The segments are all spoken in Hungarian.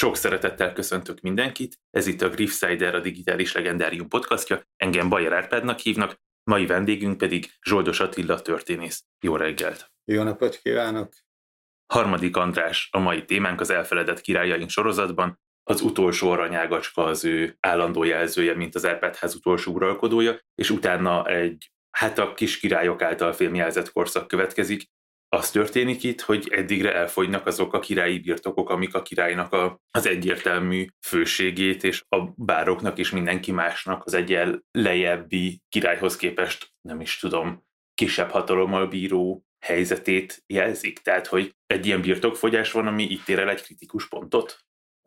Sok szeretettel köszöntök mindenkit, ez itt a Griffsider, a Digitális Legendárium podcastja, engem Bajer Árpádnak hívnak, mai vendégünk pedig Zsoldos Attila történész. Jó reggelt! Jó napot kívánok! Harmadik András, a mai témánk az elfeledett királyaink sorozatban, az utolsó aranyágacska az ő állandó jelzője, mint az Árpádház utolsó uralkodója, és utána egy hát a kis királyok által filmjelzett korszak következik, az történik itt, hogy eddigre elfogynak azok a királyi birtokok, amik a királynak a, az egyértelmű főségét, és a bároknak és mindenki másnak az egyel lejjebbi királyhoz képest, nem is tudom, kisebb hatalommal bíró helyzetét jelzik. Tehát, hogy egy ilyen birtokfogyás van, ami itt ér el egy kritikus pontot?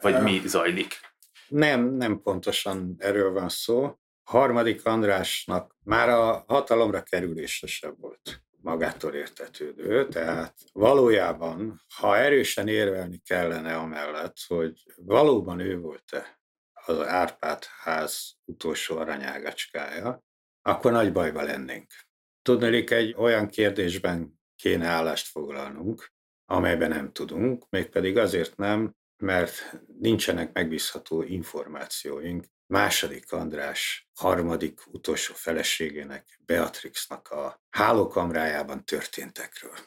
Vagy mi zajlik? Nem, nem pontosan erről van szó. Harmadik Andrásnak már a hatalomra kerülése sem volt magától értetődő, tehát valójában, ha erősen érvelni kellene amellett, hogy valóban ő volt-e az Árpád ház utolsó aranyágacskája, akkor nagy bajba lennénk. Tudnélik, egy olyan kérdésben kéne állást foglalnunk, amelyben nem tudunk, mégpedig azért nem, mert nincsenek megbízható információink második András harmadik utolsó feleségének, Beatrixnak a hálókamrájában történtekről.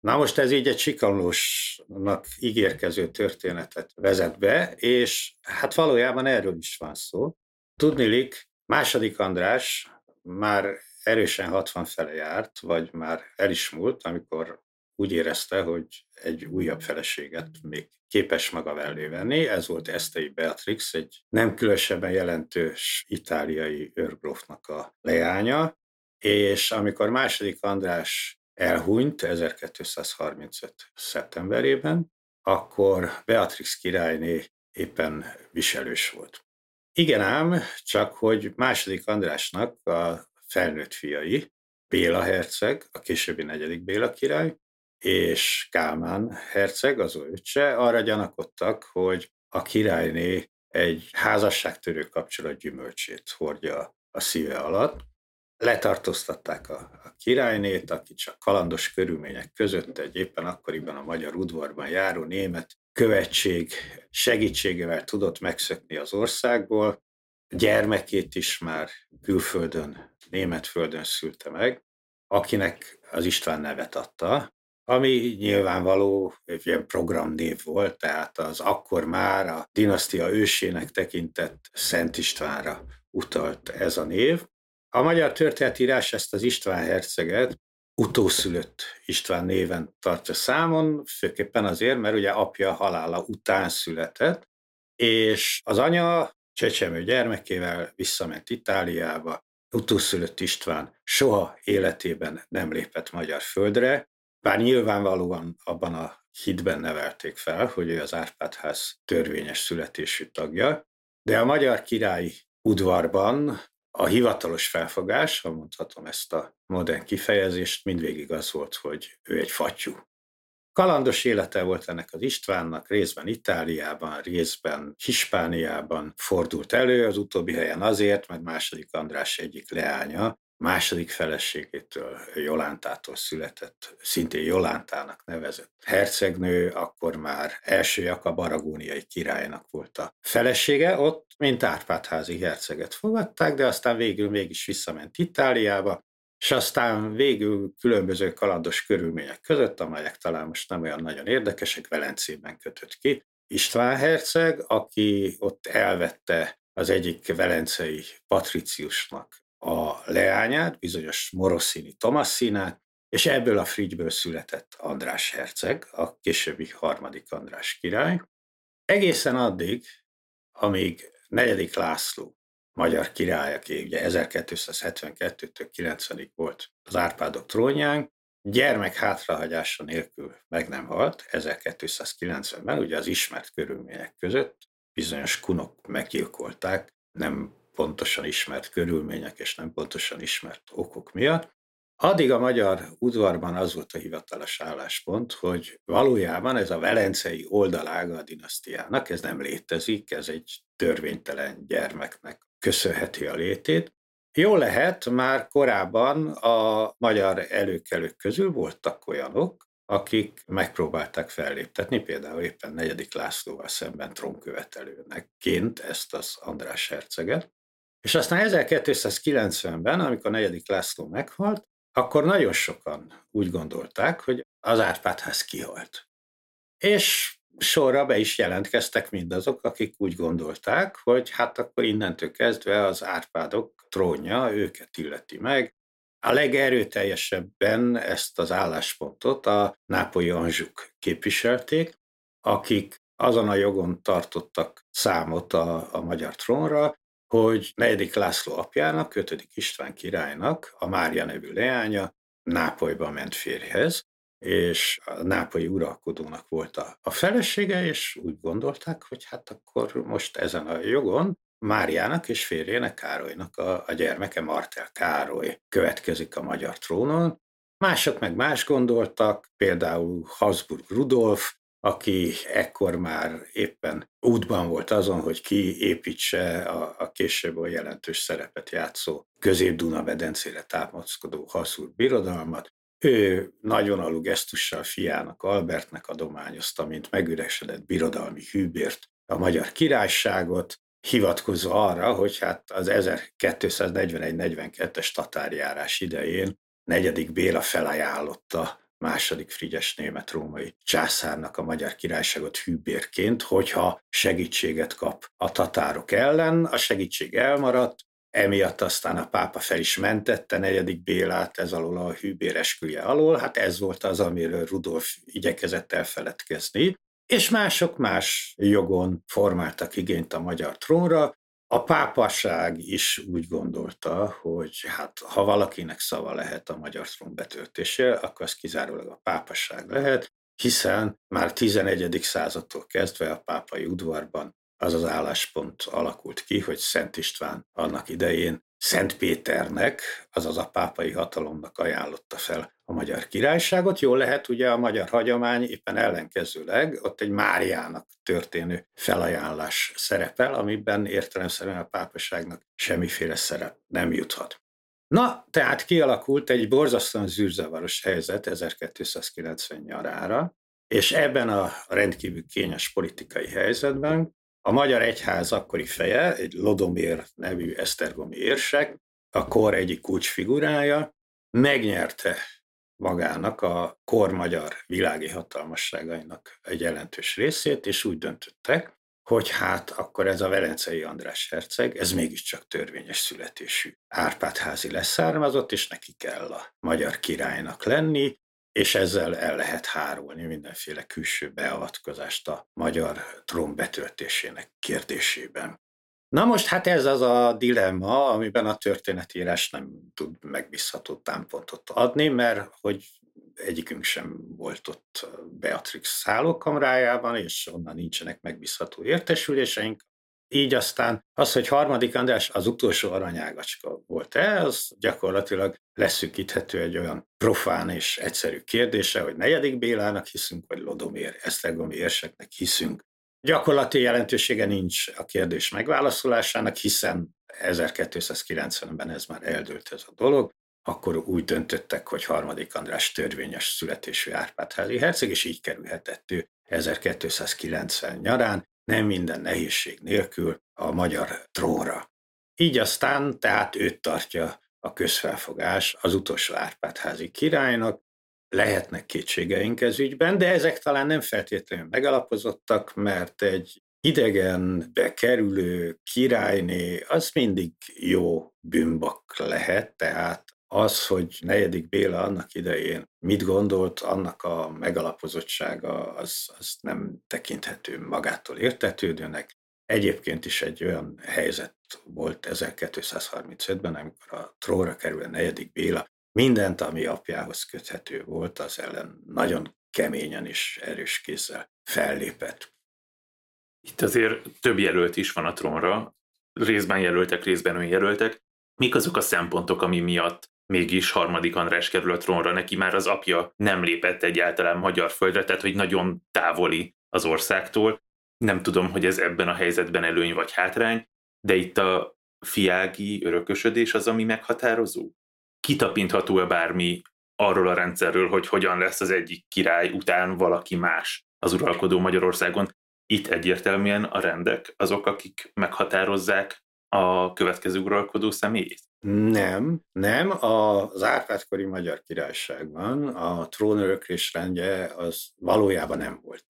Na most ez így egy sikamlósnak ígérkező történetet vezet be, és hát valójában erről is van szó. Tudnilik, második András már erősen 60 fele járt, vagy már el is múlt, amikor úgy érezte, hogy egy újabb feleséget még képes maga mellé venni. Ez volt Esztei Beatrix, egy nem különösebben jelentős itáliai őrgrófnak a leánya, és amikor második András elhunyt 1235. szeptemberében, akkor Beatrix királyné éppen viselős volt. Igen ám, csak hogy második Andrásnak a felnőtt fiai, Béla herceg, a későbbi negyedik Béla király, és Kálmán herceg, az ő öccse, arra gyanakodtak, hogy a királyné egy házasságtörő kapcsolat gyümölcsét hordja a szíve alatt. Letartóztatták a, a királynét, aki csak kalandos körülmények között egy éppen akkoriban a magyar udvarban járó német követség segítségével tudott megszökni az országból. Gyermekét is már külföldön, német földön szülte meg, akinek az István nevet adta, ami nyilvánvaló egy ilyen programnév volt, tehát az akkor már a dinasztia ősének tekintett Szent Istvánra utalt ez a név. A magyar történetírás ezt az István herceget utószülött István néven tartja számon, főképpen azért, mert ugye apja halála után született, és az anya csecsemő gyermekével visszament Itáliába, utószülött István soha életében nem lépett magyar földre, bár nyilvánvalóan abban a hitben nevelték fel, hogy ő az Árpádház törvényes születésű tagja, de a magyar királyi udvarban a hivatalos felfogás, ha mondhatom ezt a modern kifejezést, mindvégig az volt, hogy ő egy fatyú. Kalandos élete volt ennek az Istvánnak, részben Itáliában, részben Hispániában fordult elő, az utóbbi helyen azért, mert második András egyik leánya, második feleségétől, Jolántától született, szintén Jolántának nevezett hercegnő, akkor már első Jakab aragóniai királynak volt a felesége. Ott, mint Árpádházi herceget fogadták, de aztán végül mégis visszament Itáliába, és aztán végül különböző kalandos körülmények között, amelyek talán most nem olyan nagyon érdekesek, Velencében kötött ki. István herceg, aki ott elvette az egyik velencei patriciusnak a leányát, bizonyos Moroszini Tomassinát, és ebből a frigyből született András herceg, a későbbi harmadik András király. Egészen addig, amíg negyedik László magyar király, aki ugye 1272-től 90-ig volt az Árpádok trónján, gyermek hátrahagyása nélkül meg nem halt, 1290-ben, ugye az ismert körülmények között bizonyos kunok meggyilkolták, nem pontosan ismert körülmények és nem pontosan ismert okok miatt. Addig a magyar udvarban az volt a hivatalos álláspont, hogy valójában ez a velencei oldalága a dinasztiának, ez nem létezik, ez egy törvénytelen gyermeknek köszönheti a létét. Jó lehet, már korábban a magyar előkelők közül voltak olyanok, akik megpróbálták felléptetni, például éppen negyedik Lászlóval szemben trónkövetelőnekként ezt az András herceget. És aztán 1290-ben, amikor negyedik László meghalt, akkor nagyon sokan úgy gondolták, hogy az Árpádház kihalt. És sorra be is jelentkeztek mindazok, akik úgy gondolták, hogy hát akkor innentől kezdve az Árpádok trónja őket illeti meg. A legerőteljesebben ezt az álláspontot a nápolyi anzsuk képviselték, akik azon a jogon tartottak számot a, a magyar trónra, hogy negyedik László apjának, 5. István királynak a Mária nevű leánya Nápolyba ment férjhez, és a nápolyi uralkodónak volt a, a felesége, és úgy gondolták, hogy hát akkor most ezen a jogon Máriának és férjének Károlynak a, a gyermeke Martel Károly következik a magyar trónon. Mások meg más gondoltak, például Habsburg Rudolf, aki ekkor már éppen útban volt azon, hogy kiépítse a, a később a jelentős szerepet játszó közép-Duna-medencére támaszkodó Habsburg birodalmat. Ő nagyvonalú gesztussal fiának, Albertnek adományozta, mint megüresedett birodalmi hűbért a magyar királyságot, hivatkozva arra, hogy hát az 1241-42-es tatárjárás idején negyedik Béla felajánlotta második Frigyes német-római császárnak a magyar királyságot hűbérként, hogyha segítséget kap a tatárok ellen, a segítség elmaradt, emiatt aztán a pápa fel is mentette negyedik Bélát ez alól a hűbér esküje alól, hát ez volt az, amiről Rudolf igyekezett elfeledkezni, és mások más jogon formáltak igényt a magyar trónra, a pápaság is úgy gondolta, hogy hát ha valakinek szava lehet a magyar trón betöltése, akkor az kizárólag a pápaság lehet, hiszen már 11. századtól kezdve a pápai udvarban az az álláspont alakult ki, hogy Szent István annak idején Szent Péternek, azaz a pápai hatalomnak ajánlotta fel a magyar királyságot. Jól lehet, ugye a magyar hagyomány éppen ellenkezőleg ott egy Máriának történő felajánlás szerepel, amiben értelemszerűen a pápaságnak semmiféle szerep nem juthat. Na, tehát kialakult egy borzasztóan zűrzavaros helyzet 1290 nyarára, és ebben a rendkívül kényes politikai helyzetben a Magyar Egyház akkori feje, egy Lodomér nevű esztergomi érsek, a kor egyik kulcsfigurája, megnyerte magának a kor magyar világi hatalmasságainak egy jelentős részét, és úgy döntöttek, hogy hát akkor ez a Velencei András herceg, ez mégiscsak törvényes születésű Árpádházi leszármazott, és neki kell a magyar királynak lenni, és ezzel el lehet hárulni mindenféle külső beavatkozást a magyar trón betöltésének kérdésében. Na most hát ez az a dilemma, amiben a történetírás nem tud megbízható támpontot adni, mert hogy egyikünk sem volt ott Beatrix szállókamrájában, és onnan nincsenek megbízható értesüléseink. Így aztán az, hogy harmadik András az utolsó aranyágacska volt-e, az gyakorlatilag leszűkíthető egy olyan profán és egyszerű kérdése, hogy negyedik Bélának hiszünk, vagy Lodomér Esztergomi érseknek hiszünk. Gyakorlati jelentősége nincs a kérdés megválaszolásának, hiszen 1290-ben ez már eldőlt ez a dolog, akkor úgy döntöttek, hogy harmadik András törvényes születésű Árpádházi herceg, és így kerülhetett ő 1290 nyarán, nem minden nehézség nélkül a magyar trónra. Így aztán tehát őt tartja a közfelfogás az utolsó Árpádházi királynak, lehetnek kétségeink ez ügyben, de ezek talán nem feltétlenül megalapozottak, mert egy idegen bekerülő királyné az mindig jó bűnbak lehet, tehát az, hogy negyedik Béla annak idején mit gondolt, annak a megalapozottsága az, az nem tekinthető magától értetődőnek. Egyébként is egy olyan helyzet volt 1235-ben, amikor a trónra kerül a negyedik Béla, mindent, ami apjához köthető volt, az ellen nagyon keményen és erős kézzel fellépett. Itt azért több jelölt is van a trónra, részben jelöltek, részben önjelöltek. Mik azok a szempontok, ami miatt mégis harmadik András kerül a trónra, neki már az apja nem lépett egyáltalán magyar földre, tehát hogy nagyon távoli az országtól. Nem tudom, hogy ez ebben a helyzetben előny vagy hátrány, de itt a fiági örökösödés az, ami meghatározó? Kitapintható-e bármi arról a rendszerről, hogy hogyan lesz az egyik király után valaki más az uralkodó Magyarországon. Itt egyértelműen a rendek azok, akik meghatározzák a következő uralkodó személyét? Nem, nem. Az Árpádkori Magyar Királyságban a trónöröklés rendje az valójában nem volt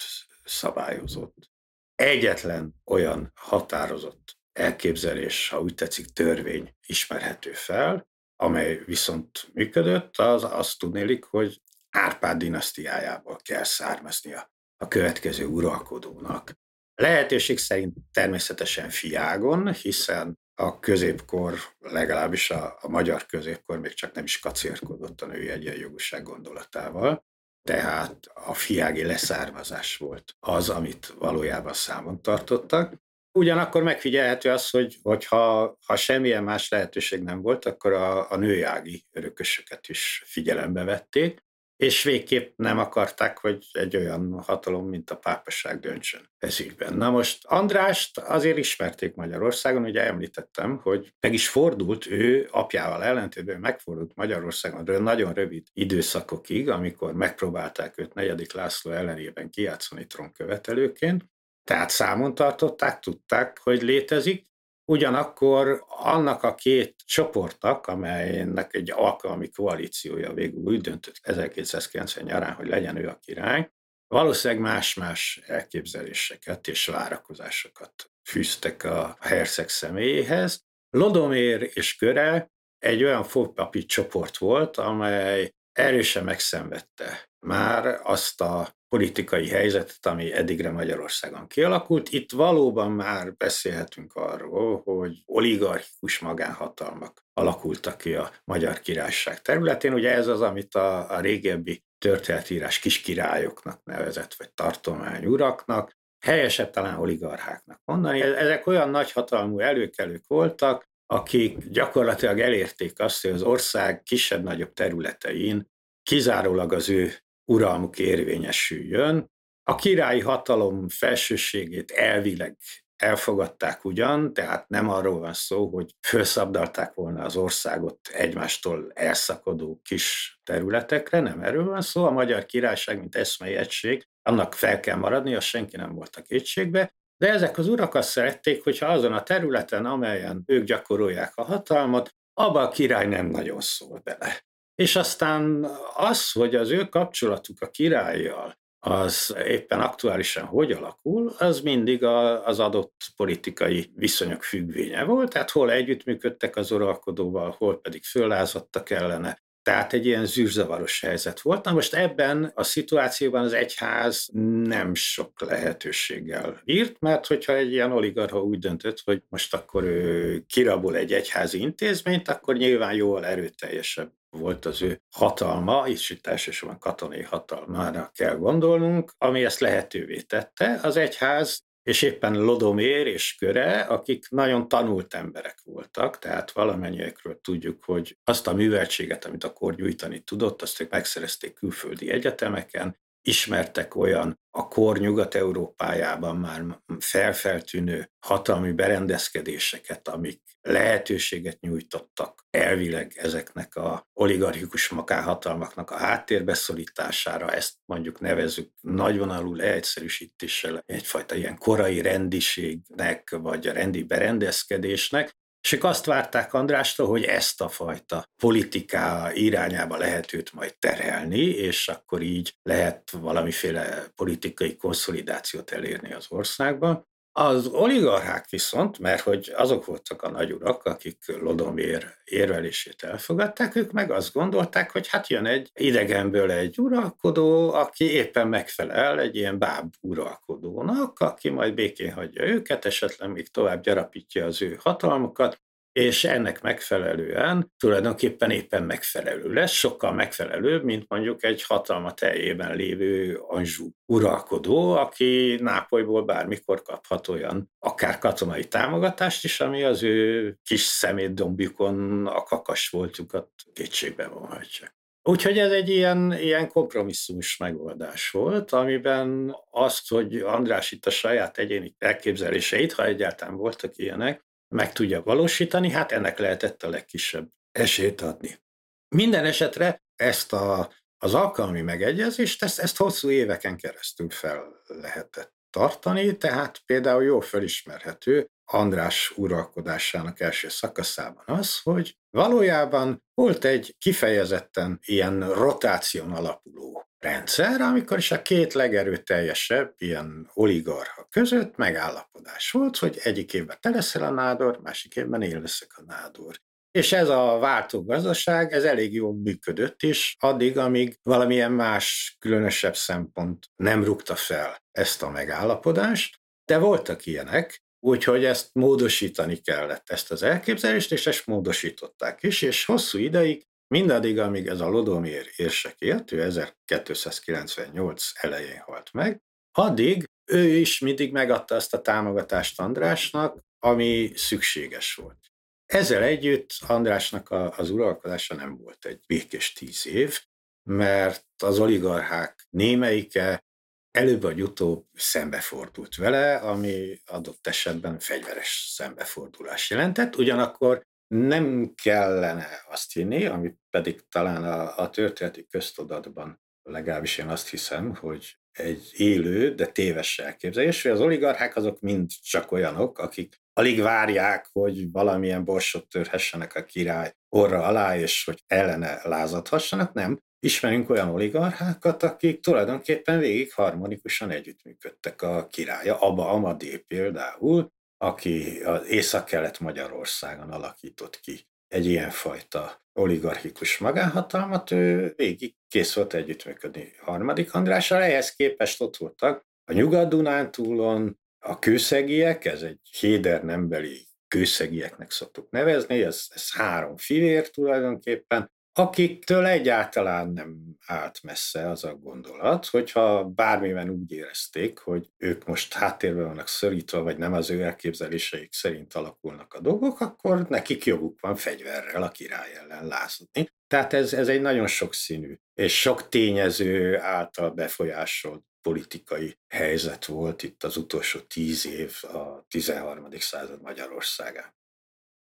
szabályozott. Egyetlen olyan határozott elképzelés, ha úgy tetszik, törvény ismerhető fel, amely viszont működött, az azt tudnélik, hogy Árpád dinasztiájából kell származnia a következő uralkodónak. Lehetőség szerint természetesen fiágon, hiszen a középkor, legalábbis a, a magyar középkor még csak nem is kacérkodott a női egyenjogúság gondolatával, tehát a fiági leszármazás volt az, amit valójában számon tartottak. Ugyanakkor megfigyelhető az, hogy hogyha, ha semmilyen más lehetőség nem volt, akkor a, a nőjági örökösöket is figyelembe vették, és végképp nem akarták, hogy egy olyan hatalom, mint a pápaság döntsön ez ügyben. Na most Andrást azért ismerték Magyarországon, ugye említettem, hogy meg is fordult ő apjával ellentétben, megfordult Magyarországon nagyon rövid időszakokig, amikor megpróbálták őt negyedik László ellenében kijátszani trónkövetelőként, tehát számon tartották, tudták, hogy létezik, Ugyanakkor annak a két csoportnak, amelynek egy alkalmi koalíciója végül úgy döntött 1990 nyarán, hogy legyen ő a király, valószínűleg más-más elképzeléseket és várakozásokat fűztek a herceg személyéhez. Lodomér és Köre egy olyan fogpapi csoport volt, amely erősen megszenvedte már azt a politikai helyzetet, ami eddigre Magyarországon kialakult. Itt valóban már beszélhetünk arról, hogy oligarchikus magánhatalmak alakultak ki a Magyar Királyság területén. Ugye ez az, amit a, a régebbi történetírás kiskirályoknak nevezett, vagy tartományuraknak, helyesebb talán oligarcháknak mondani. E-, ezek olyan nagyhatalmú előkelők voltak, akik gyakorlatilag elérték azt, hogy az ország kisebb-nagyobb területein kizárólag az ő uralmuk érvényesüljön. A királyi hatalom felsőségét elvileg elfogadták ugyan, tehát nem arról van szó, hogy felszabdalták volna az országot egymástól elszakadó kis területekre, nem erről van szó. A magyar királyság, mint eszmei egység, annak fel kell maradni, az senki nem volt a kétségbe, de ezek az urak azt szerették, hogyha azon a területen, amelyen ők gyakorolják a hatalmat, abba a király nem nagyon szól bele. És aztán az, hogy az ő kapcsolatuk a királlyal, az éppen aktuálisan hogy alakul, az mindig az adott politikai viszonyok függvénye volt, tehát hol együttműködtek az uralkodóval, hol pedig föllázadtak ellene. Tehát egy ilyen zűrzavaros helyzet volt. Na most ebben a szituációban az egyház nem sok lehetőséggel írt, mert hogyha egy ilyen oligarha úgy döntött, hogy most akkor ő kirabol egy egyházi intézményt, akkor nyilván jóval erőteljesebb volt az ő hatalma, és itt elsősorban katonai hatalmára kell gondolnunk, ami ezt lehetővé tette. Az egyház és éppen Lodomér és Köre, akik nagyon tanult emberek voltak, tehát valamennyiekről tudjuk, hogy azt a műveltséget, amit akkor nyújtani tudott, azt ők megszerezték külföldi egyetemeken, ismertek olyan a kor Nyugat-Európájában már felfeltűnő hatalmi berendezkedéseket, amik lehetőséget nyújtottak elvileg ezeknek a oligarchikus makáhatalmaknak a háttérbeszorítására, ezt mondjuk nevezük nagyvonalú leegyszerűsítéssel egyfajta ilyen korai rendiségnek, vagy a rendi berendezkedésnek, és ők azt várták Andrástól, hogy ezt a fajta politiká irányába lehet őt majd terelni, és akkor így lehet valamiféle politikai konszolidációt elérni az országban. Az oligarchák viszont, mert hogy azok voltak a nagyurak, akik Lodomér érvelését elfogadták, ők meg azt gondolták, hogy hát jön egy idegenből egy uralkodó, aki éppen megfelel egy ilyen báb uralkodónak, aki majd békén hagyja őket, esetleg még tovább gyarapítja az ő hatalmukat, és ennek megfelelően tulajdonképpen éppen megfelelő lesz, sokkal megfelelőbb, mint mondjuk egy hatalma teljében lévő Anzsú uralkodó, aki Nápolyból bármikor kaphat olyan akár katonai támogatást is, ami az ő kis szemétdombjukon a kakas voltukat kétségbe vonhatja. Úgyhogy ez egy ilyen, ilyen kompromisszumos megoldás volt, amiben azt, hogy András itt a saját egyéni elképzeléseit, ha egyáltalán voltak ilyenek, meg tudja valósítani, hát ennek lehetett a legkisebb esélyt adni. Minden esetre ezt a, az alkalmi megegyezést, ezt, ezt hosszú éveken keresztül fel lehetett tartani, tehát például jól felismerhető András uralkodásának első szakaszában az, hogy valójában volt egy kifejezetten ilyen rotáción alapuló rendszer, amikor is a két legerőteljesebb ilyen oligarcha között megállapodás volt, hogy egyik évben te leszel a nádor, másik évben én leszek a nádor. És ez a váltó gazdaság, ez elég jól működött is, addig, amíg valamilyen más, különösebb szempont nem rúgta fel ezt a megállapodást, de voltak ilyenek, úgyhogy ezt módosítani kellett, ezt az elképzelést, és ezt módosították is, és hosszú ideig, mindaddig, amíg ez a Lodomir érsek élt, ő 1298 elején halt meg, addig ő is mindig megadta azt a támogatást Andrásnak, ami szükséges volt. Ezzel együtt Andrásnak a, az uralkodása nem volt egy békés tíz év, mert az oligarchák némelyike előbb vagy utóbb szembefordult vele, ami adott esetben fegyveres szembefordulás jelentett. Ugyanakkor nem kellene azt hinni, amit pedig talán a, a történeti köztudatban legalábbis én azt hiszem, hogy egy élő, de téves elképzelés, hogy az oligarchák azok mind csak olyanok, akik alig várják, hogy valamilyen borsot törhessenek a király orra alá, és hogy ellene lázadhassanak, nem. Ismerünk olyan oligarchákat, akik tulajdonképpen végig harmonikusan együttműködtek a királya. Abba Amadé például, aki az Észak-Kelet Magyarországon alakított ki egy ilyenfajta oligarchikus magánhatalmat, ő végig kész volt együttműködni harmadik Andrással, ehhez képest ott voltak a Nyugat-Dunántúlon, a kőszegiek, ez egy héder nembeli kőszegieknek szoktuk nevezni, ez, ez három fivér tulajdonképpen, akiktől egyáltalán nem állt messze az a gondolat, hogyha bármiben úgy érezték, hogy ők most háttérben vannak szorítva, vagy nem az ő elképzeléseik szerint alakulnak a dolgok, akkor nekik joguk van fegyverrel a király ellen lázadni. Tehát ez, ez egy nagyon sokszínű és sok tényező által befolyásolt politikai helyzet volt itt az utolsó tíz év a 13. század Magyarországán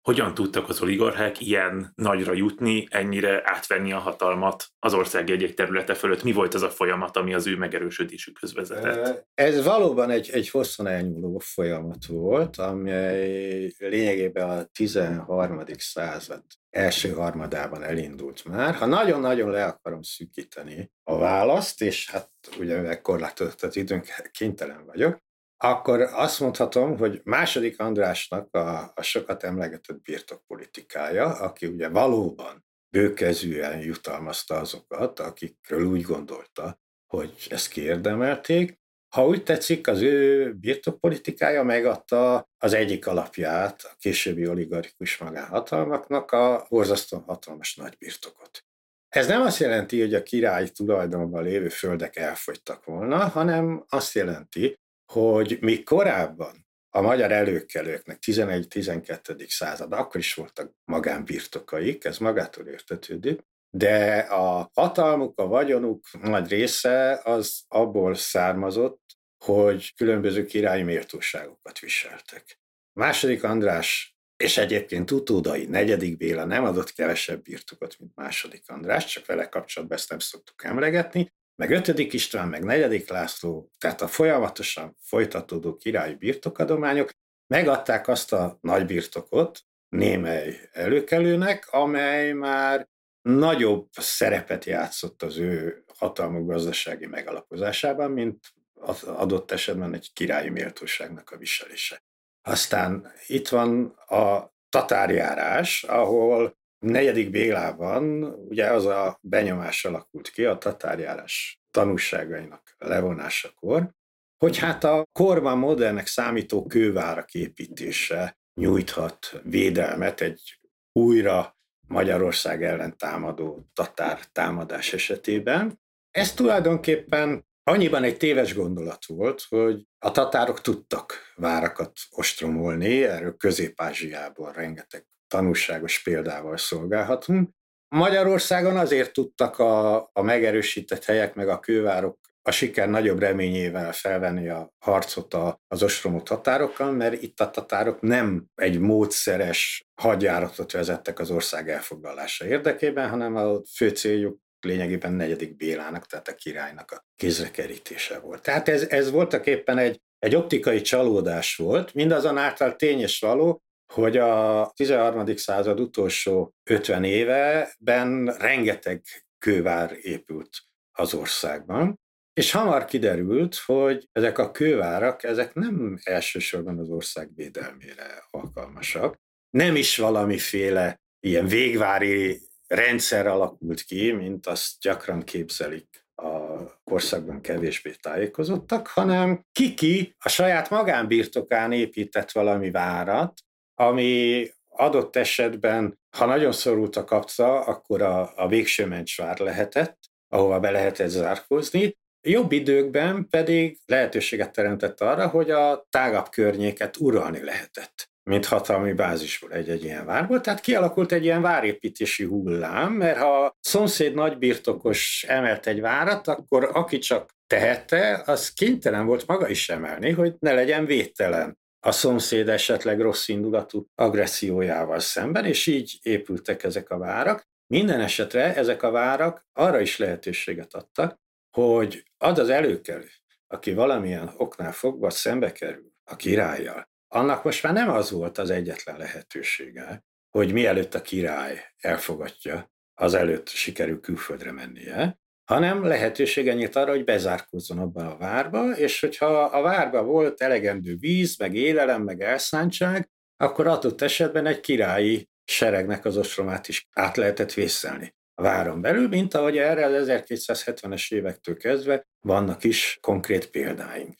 hogyan tudtak az oligarchák ilyen nagyra jutni, ennyire átvenni a hatalmat az ország egy-egy területe fölött? Mi volt az a folyamat, ami az ő megerősödésükhöz vezetett? Ez valóban egy, egy hosszan elnyúló folyamat volt, amely lényegében a 13. század első harmadában elindult már. Ha nagyon-nagyon le akarom szűkíteni a választ, és hát ugye korlátozott az időnk, kénytelen vagyok, akkor azt mondhatom, hogy második Andrásnak a, a sokat emlegetett birtokpolitikája, aki ugye valóban bőkezűen jutalmazta azokat, akikről úgy gondolta, hogy ezt kiérdemelték. Ha úgy tetszik, az ő birtokpolitikája megadta az egyik alapját a későbbi oligarchikus magánhatalmaknak, a borzasztóan hatalmas nagy birtokot. Ez nem azt jelenti, hogy a király tulajdonban lévő földek elfogytak volna, hanem azt jelenti, hogy mi korábban a magyar előkelőknek 11-12. század, akkor is voltak magánbirtokaik, ez magától értetődik, de a hatalmuk, a vagyonuk nagy része az abból származott, hogy különböző királyi méltóságokat viseltek. Második András és egyébként utódai, negyedik Béla nem adott kevesebb birtokot, mint második András, csak vele kapcsolatban ezt nem szoktuk emlegetni, meg ötödik István, meg negyedik László, tehát a folyamatosan folytatódó királyi birtokadományok megadták azt a nagy birtokot némely előkelőnek, amely már nagyobb szerepet játszott az ő hatalmú gazdasági megalapozásában, mint az adott esetben egy királyi méltóságnak a viselése. Aztán itt van a tatárjárás, ahol negyedik Bélában ugye az a benyomás alakult ki a tatárjárás tanúságainak levonásakor, hogy hát a korban modernnek számító kővárak építése nyújthat védelmet egy újra Magyarország ellen támadó tatár támadás esetében. Ez tulajdonképpen annyiban egy téves gondolat volt, hogy a tatárok tudtak várakat ostromolni, erről Közép-Ázsiából rengeteg tanulságos példával szolgálhatunk. Magyarországon azért tudtak a, a megerősített helyek meg a kővárok a siker nagyobb reményével felvenni a harcot az ostromú tatárokkal, mert itt a tatárok nem egy módszeres hadjáratot vezettek az ország elfoglalása érdekében, hanem a fő céljuk lényegében negyedik Bélának, tehát a királynak a kézrekerítése volt. Tehát ez, ez voltak éppen egy, egy optikai csalódás volt, mindazonáltal tény és való, hogy a 13. század utolsó 50 éveben rengeteg kővár épült az országban, és hamar kiderült, hogy ezek a kővárak, ezek nem elsősorban az ország védelmére alkalmasak, nem is valamiféle ilyen végvári rendszer alakult ki, mint azt gyakran képzelik a korszakban kevésbé tájékozottak, hanem kiki a saját magánbirtokán épített valami várat, ami adott esetben, ha nagyon szorult a kapca, akkor a, a végső mencsvár lehetett, ahova be lehetett zárkózni, Jobb időkben pedig lehetőséget teremtett arra, hogy a tágabb környéket uralni lehetett mint hatalmi bázisból egy-egy ilyen várból. Tehát kialakult egy ilyen várépítési hullám, mert ha a szomszéd nagybirtokos emelt egy várat, akkor aki csak tehette, az kénytelen volt maga is emelni, hogy ne legyen védtelen a szomszéd esetleg rossz indulatú agressziójával szemben, és így épültek ezek a várak. Minden esetre ezek a várak arra is lehetőséget adtak, hogy az az előkelő, aki valamilyen oknál fogva szembe kerül a királlyal, annak most már nem az volt az egyetlen lehetősége, hogy mielőtt a király elfogadja, az előtt sikerül külföldre mennie, hanem lehetősége nyílt arra, hogy bezárkózzon abban a várba, és hogyha a várba volt elegendő víz, meg élelem, meg elszántság, akkor adott esetben egy királyi seregnek az ostromát is át lehetett vészelni a váron belül, mint ahogy erre az 1270-es évektől kezdve vannak is konkrét példáink.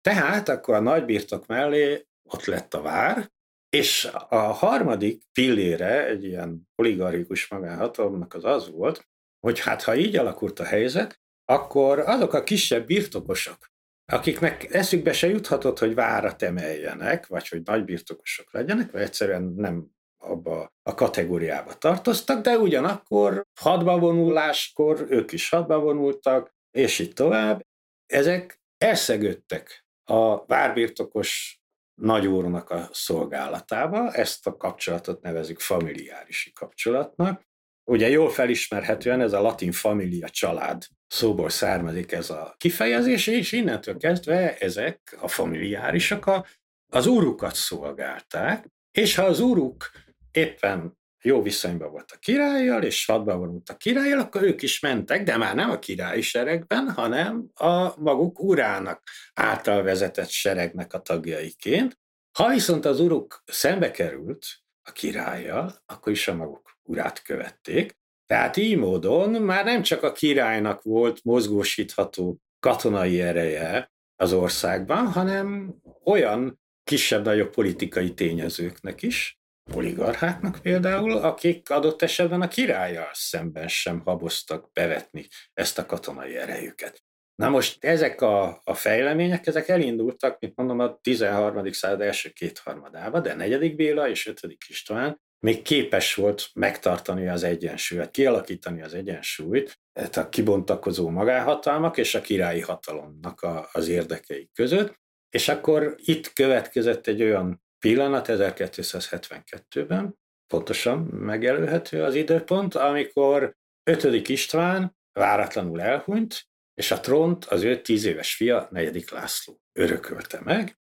Tehát akkor a nagybirtok mellé ott lett a vár, és a harmadik pillére egy ilyen oligarchikus magánhatalomnak az az volt, hogy hát ha így alakult a helyzet, akkor azok a kisebb birtokosok, akiknek eszükbe se juthatott, hogy várat emeljenek, vagy hogy nagy birtokosok legyenek, vagy egyszerűen nem abba a kategóriába tartoztak, de ugyanakkor hadba vonuláskor ők is hadba vonultak, és így tovább. Ezek elszegődtek a várbirtokos nagyúrnak a szolgálatába. Ezt a kapcsolatot nevezük familiárisi kapcsolatnak. Ugye jól felismerhetően ez a latin familia család szóból származik ez a kifejezés, és innentől kezdve ezek a familiárisak a, az úrukat szolgálták, és ha az úruk éppen jó viszonyban volt a királlyal, és hadba vonult a királlyal, akkor ők is mentek, de már nem a királyi seregben, hanem a maguk urának által vezetett seregnek a tagjaiként. Ha viszont az uruk szembe került a királlyal, akkor is a maguk urát követték. Tehát így módon már nem csak a királynak volt mozgósítható katonai ereje az országban, hanem olyan kisebb-nagyobb politikai tényezőknek is, oligarcháknak például, akik adott esetben a királlyal szemben sem haboztak bevetni ezt a katonai erejüket. Na most ezek a, a fejlemények, ezek elindultak, mint mondom, a 13. század első kétharmadába, de negyedik Béla és ötödik István még képes volt megtartani az egyensúlyt, kialakítani az egyensúlyt, a kibontakozó magáhatalmak és a királyi hatalomnak a, az érdekei között, és akkor itt következett egy olyan pillanat 1272-ben, pontosan megjelölhető az időpont, amikor 5. István váratlanul elhunyt, és a trónt az ő tíz éves fia, negyedik László örökölte meg,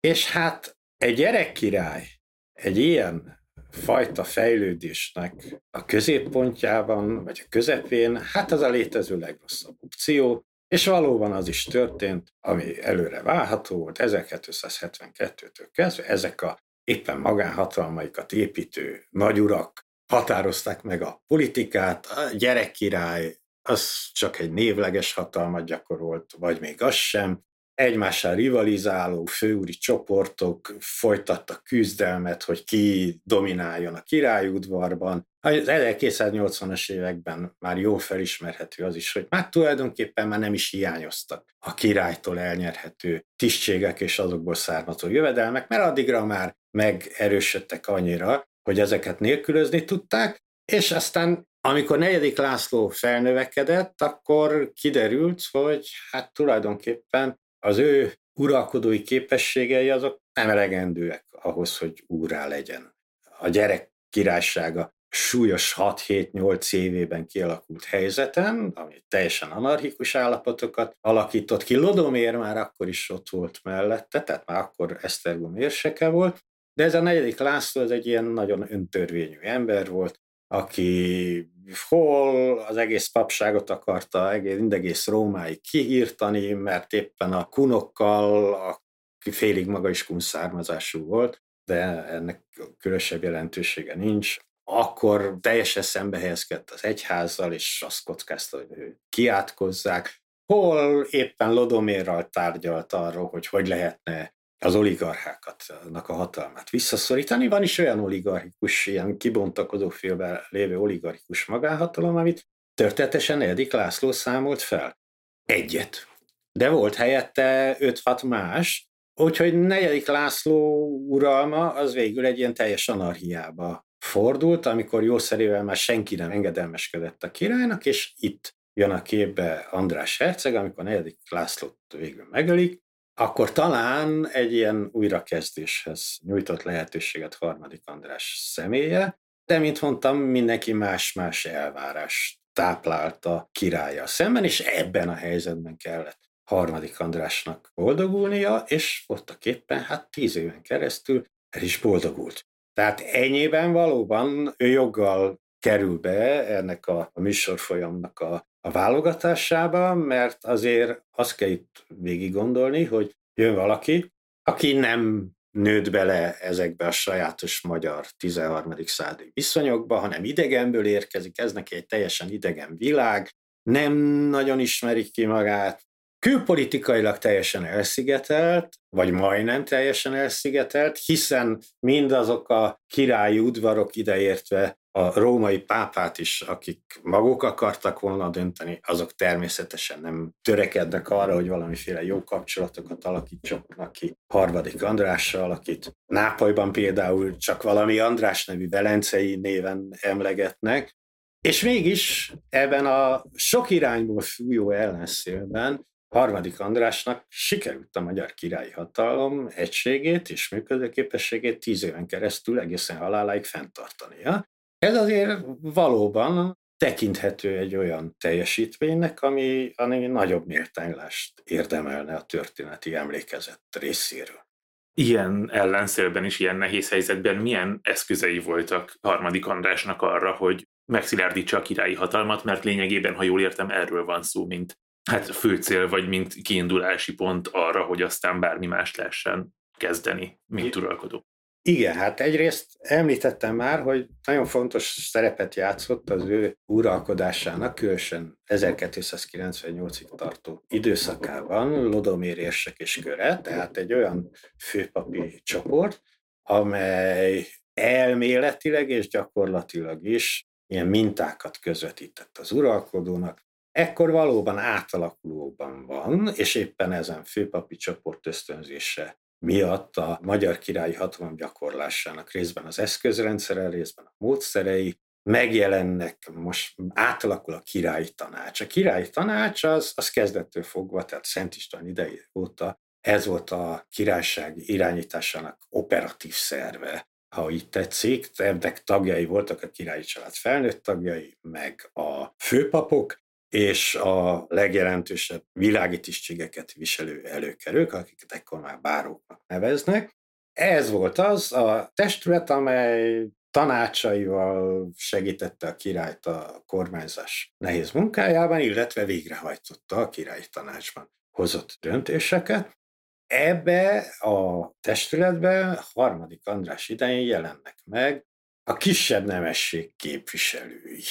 és hát egy gyerekkirály egy ilyen fajta fejlődésnek a középpontjában, vagy a közepén, hát az a létező legrosszabb opció, és valóban az is történt, ami előre várható volt, 1272-től kezdve ezek a éppen magánhatalmaikat építő nagyurak határozták meg a politikát, a gyerekkirály az csak egy névleges hatalmat gyakorolt, vagy még az sem. Egymással rivalizáló főúri csoportok folytattak küzdelmet, hogy ki domináljon a királyudvarban. Az 1280-as években már jól felismerhető az is, hogy már tulajdonképpen már nem is hiányoztak a királytól elnyerhető tisztségek és azokból származó jövedelmek, mert addigra már megerősödtek annyira, hogy ezeket nélkülözni tudták, és aztán amikor negyedik László felnövekedett, akkor kiderült, hogy hát tulajdonképpen az ő uralkodói képességei azok nem elegendőek ahhoz, hogy úrá legyen. A gyerek királysága súlyos 6-7-8 évében kialakult helyzeten, ami teljesen anarchikus állapotokat alakított ki. Lodomér már akkor is ott volt mellette, tehát már akkor Esztergom érseke volt, de ez a negyedik László, ez egy ilyen nagyon öntörvényű ember volt, aki hol az egész papságot akarta egész, Rómáig kiírtani, mert éppen a kunokkal, aki félig maga is kun származású volt, de ennek különösebb jelentősége nincs, akkor teljesen szembe helyezkedett az egyházzal, és azt kockázta, hogy ő kiátkozzák. Hol éppen Lodomérral tárgyalt arról, hogy hogy lehetne az oligarchákat, a hatalmát visszaszorítani. Van is olyan oligarchikus, ilyen kibontakozó félben lévő oligarchikus magánhatalom, amit történetesen Edik László számolt fel. Egyet. De volt helyette 5-6 más, úgyhogy negyedik László uralma az végül egy ilyen teljes anarchiába fordult, amikor jószerével már senki nem engedelmeskedett a királynak, és itt jön a képbe András Herceg, amikor negyedik Lászlót végül megölik, akkor talán egy ilyen újrakezdéshez nyújtott lehetőséget harmadik András személye, de mint mondtam, mindenki más-más elvárás táplálta királya szemben, és ebben a helyzetben kellett harmadik Andrásnak boldogulnia, és voltak éppen hát tíz éven keresztül el is boldogult. Tehát ennyiben valóban ő joggal kerül be ennek a, a műsorfolyamnak a, a válogatásába, mert azért azt kell itt végig gondolni, hogy jön valaki, aki nem nőtt bele ezekbe a sajátos magyar 13. századi viszonyokba, hanem idegenből érkezik, ez neki egy teljesen idegen világ, nem nagyon ismerik ki magát, külpolitikailag teljesen elszigetelt, vagy majdnem teljesen elszigetelt, hiszen mindazok a királyi udvarok ideértve a római pápát is, akik maguk akartak volna dönteni, azok természetesen nem törekednek arra, hogy valamiféle jó kapcsolatokat alakítsanak ki harmadik Andrással, akit Nápolyban például csak valami András nevű velencei néven emlegetnek, és mégis ebben a sok irányból fújó ellenszélben harmadik Andrásnak sikerült a magyar királyi hatalom egységét és működőképességét tíz éven keresztül egészen haláláig fenntartania. Ez azért valóban tekinthető egy olyan teljesítménynek, ami, ami nagyobb méltánylást érdemelne a történeti emlékezet részéről. Ilyen ellenszélben is, ilyen nehéz helyzetben milyen eszközei voltak harmadik Andrásnak arra, hogy megszilárdítsa a királyi hatalmat, mert lényegében, ha jól értem, erről van szó, mint hát fő cél, vagy mint kiindulási pont arra, hogy aztán bármi más lehessen kezdeni, mint uralkodó. Igen, hát egyrészt említettem már, hogy nagyon fontos szerepet játszott az ő uralkodásának, különösen 1298-ig tartó időszakában Lodomér érsek és köre, tehát egy olyan főpapi csoport, amely elméletileg és gyakorlatilag is ilyen mintákat közvetített az uralkodónak, ekkor valóban átalakulóban van, és éppen ezen főpapi csoport ösztönzése miatt a magyar királyi hatalom gyakorlásának részben az eszközrendszere, részben a módszerei megjelennek, most átalakul a királyi tanács. A királyi tanács az, az kezdettől fogva, tehát Szent István idei óta ez volt a királyság irányításának operatív szerve, ha így tetszik. Ennek tagjai voltak a királyi család felnőtt tagjai, meg a főpapok, és a legjelentősebb világi tisztségeket viselő előkerők, akiket ekkor már báróknak neveznek. Ez volt az a testület, amely tanácsaival segítette a királyt a kormányzás nehéz munkájában, illetve végrehajtotta a királyi tanácsban hozott döntéseket. Ebbe a testületbe harmadik András idején jelennek meg a kisebb nemesség képviselői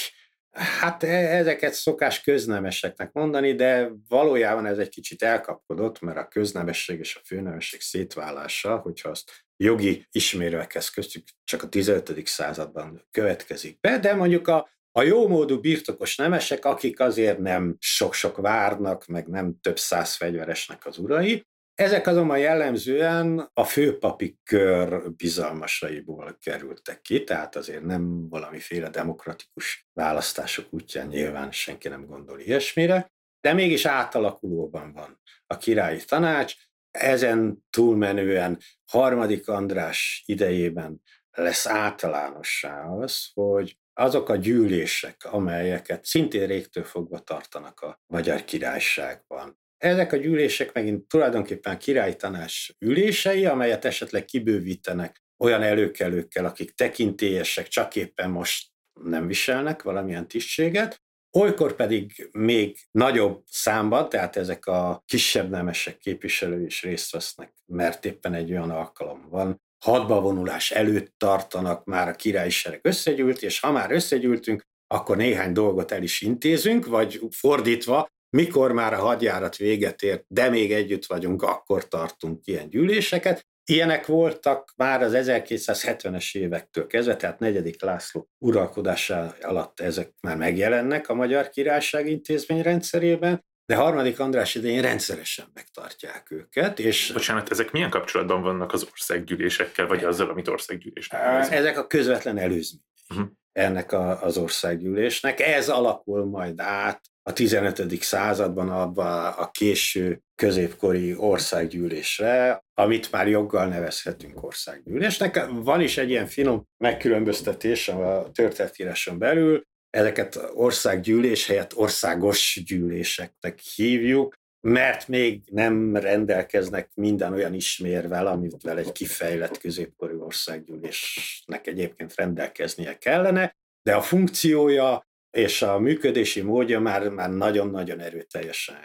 Hát e, ezeket szokás köznemeseknek mondani, de valójában ez egy kicsit elkapkodott, mert a köznemesség és a főnemesség szétválása, hogyha azt jogi ismérőekhez köztük csak a 15. században következik be, de mondjuk a, a jómódú birtokos nemesek, akik azért nem sok-sok várnak, meg nem több száz fegyveresnek az urai, ezek azonban jellemzően a főpapi kör bizalmasaiból kerültek ki, tehát azért nem valamiféle demokratikus választások útján nyilván senki nem gondol ilyesmire, de mégis átalakulóban van a királyi tanács, ezen túlmenően harmadik András idejében lesz általánossá az, hogy azok a gyűlések, amelyeket szintén régtől fogva tartanak a Magyar Királyságban. Ezek a gyűlések megint tulajdonképpen tanács ülései, amelyet esetleg kibővítenek olyan előkelőkkel, akik tekintélyesek, csak éppen most nem viselnek valamilyen tisztséget, Olykor pedig még nagyobb számban, tehát ezek a kisebb nemesek képviselői is részt vesznek, mert éppen egy olyan alkalom van. Hadba vonulás előtt tartanak, már a királyi sereg összegyűlt, és ha már összegyűltünk, akkor néhány dolgot el is intézünk, vagy fordítva, mikor már a hadjárat véget ért, de még együtt vagyunk, akkor tartunk ilyen gyűléseket. Ilyenek voltak már az 1270-es évektől kezdve, tehát negyedik László uralkodása alatt ezek már megjelennek a Magyar Királyság intézményrendszerében, de harmadik András idején rendszeresen megtartják őket. És Bocsánat, ezek milyen kapcsolatban vannak az országgyűlésekkel, vagy azzal, amit országgyűlésnek Ezek a közvetlen előzmények uh-huh. ennek a, az országgyűlésnek. Ez alakul majd át a 15. században abba a késő középkori országgyűlésre, amit már joggal nevezhetünk országgyűlésnek. Van is egy ilyen finom megkülönböztetés a történetíráson belül, ezeket országgyűlés helyett országos gyűléseknek hívjuk, mert még nem rendelkeznek minden olyan ismérvel, amivel egy kifejlett középkori országgyűlésnek egyébként rendelkeznie kellene, de a funkciója és a működési módja már, már nagyon-nagyon erőteljesen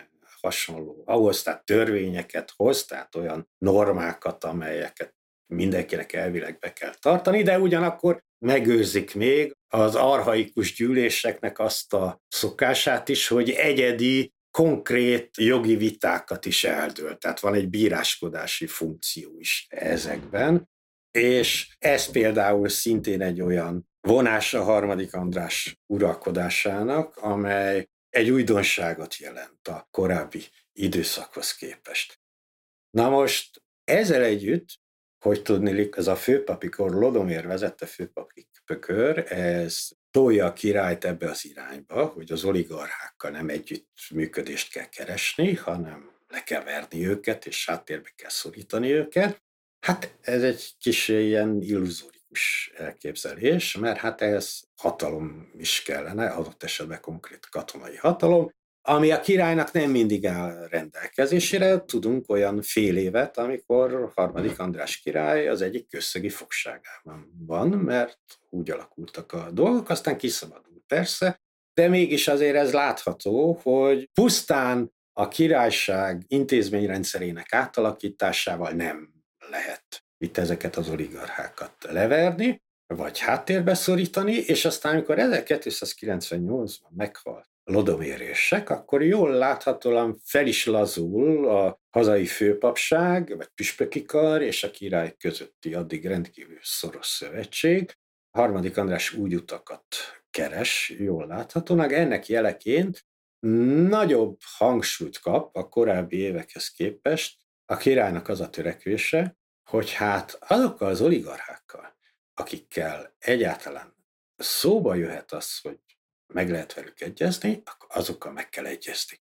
hasonló ahhoz, tehát törvényeket hoz, tehát olyan normákat, amelyeket mindenkinek elvileg be kell tartani, de ugyanakkor megőrzik még az arhaikus gyűléseknek azt a szokását is, hogy egyedi, konkrét jogi vitákat is eldől. Tehát van egy bíráskodási funkció is ezekben. És ez például szintén egy olyan vonás a harmadik András uralkodásának, amely egy újdonságot jelent a korábbi időszakhoz képest. Na most ezzel együtt, hogy tudni, ez a főpapikor Lodomér vezette főpapi kör, ez tolja a királyt ebbe az irányba, hogy az oligarchákkal nem együtt működést kell keresni, hanem le kell verni őket, és háttérbe kell szorítani őket. Hát ez egy kis ilyen illuzóri utopikus elképzelés, mert hát ez hatalom is kellene, adott esetben konkrét katonai hatalom, ami a királynak nem mindig áll rendelkezésére. Tudunk olyan fél évet, amikor harmadik András király az egyik közszegi fogságában van, mert úgy alakultak a dolgok, aztán kiszabadult persze, de mégis azért ez látható, hogy pusztán a királyság intézményrendszerének átalakításával nem lehet itt ezeket az oligarchákat leverni, vagy háttérbe szorítani, és aztán, amikor 1298-ban meghalt a lodomérések, akkor jól láthatóan fel is lazul a hazai főpapság, vagy püspöki kar és a király közötti addig rendkívül szoros szövetség. A harmadik András úgy utakat keres, jól láthatóan. Ennek jeleként nagyobb hangsúlyt kap a korábbi évekhez képest a királynak az a törekvése, hogy hát azokkal az oligarchákkal, akikkel egyáltalán szóba jöhet az, hogy meg lehet velük egyezni, azokkal meg kell egyezni.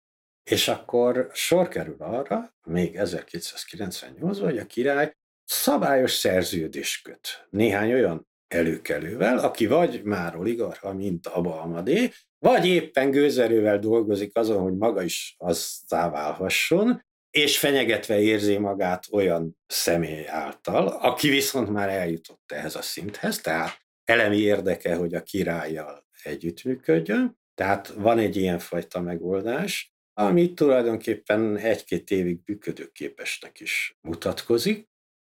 És akkor sor kerül arra, még 1298-ban, hogy a király szabályos szerződést köt néhány olyan előkelővel, aki vagy már oligarcha, mint Abba Amadé, vagy éppen gőzerővel dolgozik azon, hogy maga is azzá válhasson, és fenyegetve érzi magát olyan személy által, aki viszont már eljutott ehhez a szinthez, tehát elemi érdeke, hogy a királlyal együttműködjön, tehát van egy ilyenfajta megoldás, ami tulajdonképpen egy-két évig működőképesnek is mutatkozik,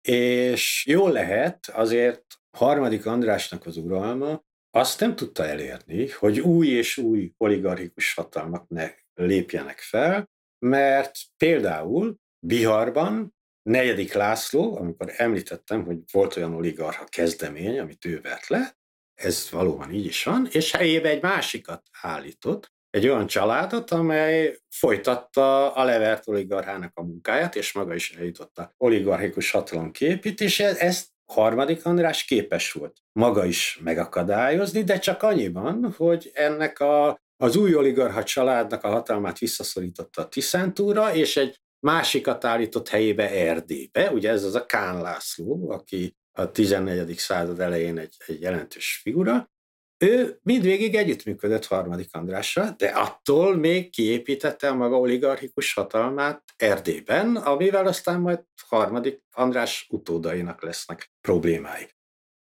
és jól lehet, azért harmadik Andrásnak az uralma azt nem tudta elérni, hogy új és új oligarchikus hatalmak ne lépjenek fel, mert például Biharban negyedik László, amikor említettem, hogy volt olyan oligarcha kezdemény, amit ő vett le, ez valóban így is van, és helyébe egy másikat állított, egy olyan családot, amely folytatta a levert oligarchának a munkáját, és maga is eljutott a oligarchikus hatalom képítéshez. Ezt harmadik András képes volt maga is megakadályozni, de csak annyiban, hogy ennek a az új oligarcha családnak a hatalmát visszaszorította a Tiszántúra, és egy másikat állított helyébe Erdélybe. Ugye ez az a Kán László, aki a 14. század elején egy, egy jelentős figura, ő mindvégig együttműködött harmadik Andrással, de attól még kiépítette a maga oligarchikus hatalmát Erdélyben, amivel aztán majd harmadik András utódainak lesznek problémái.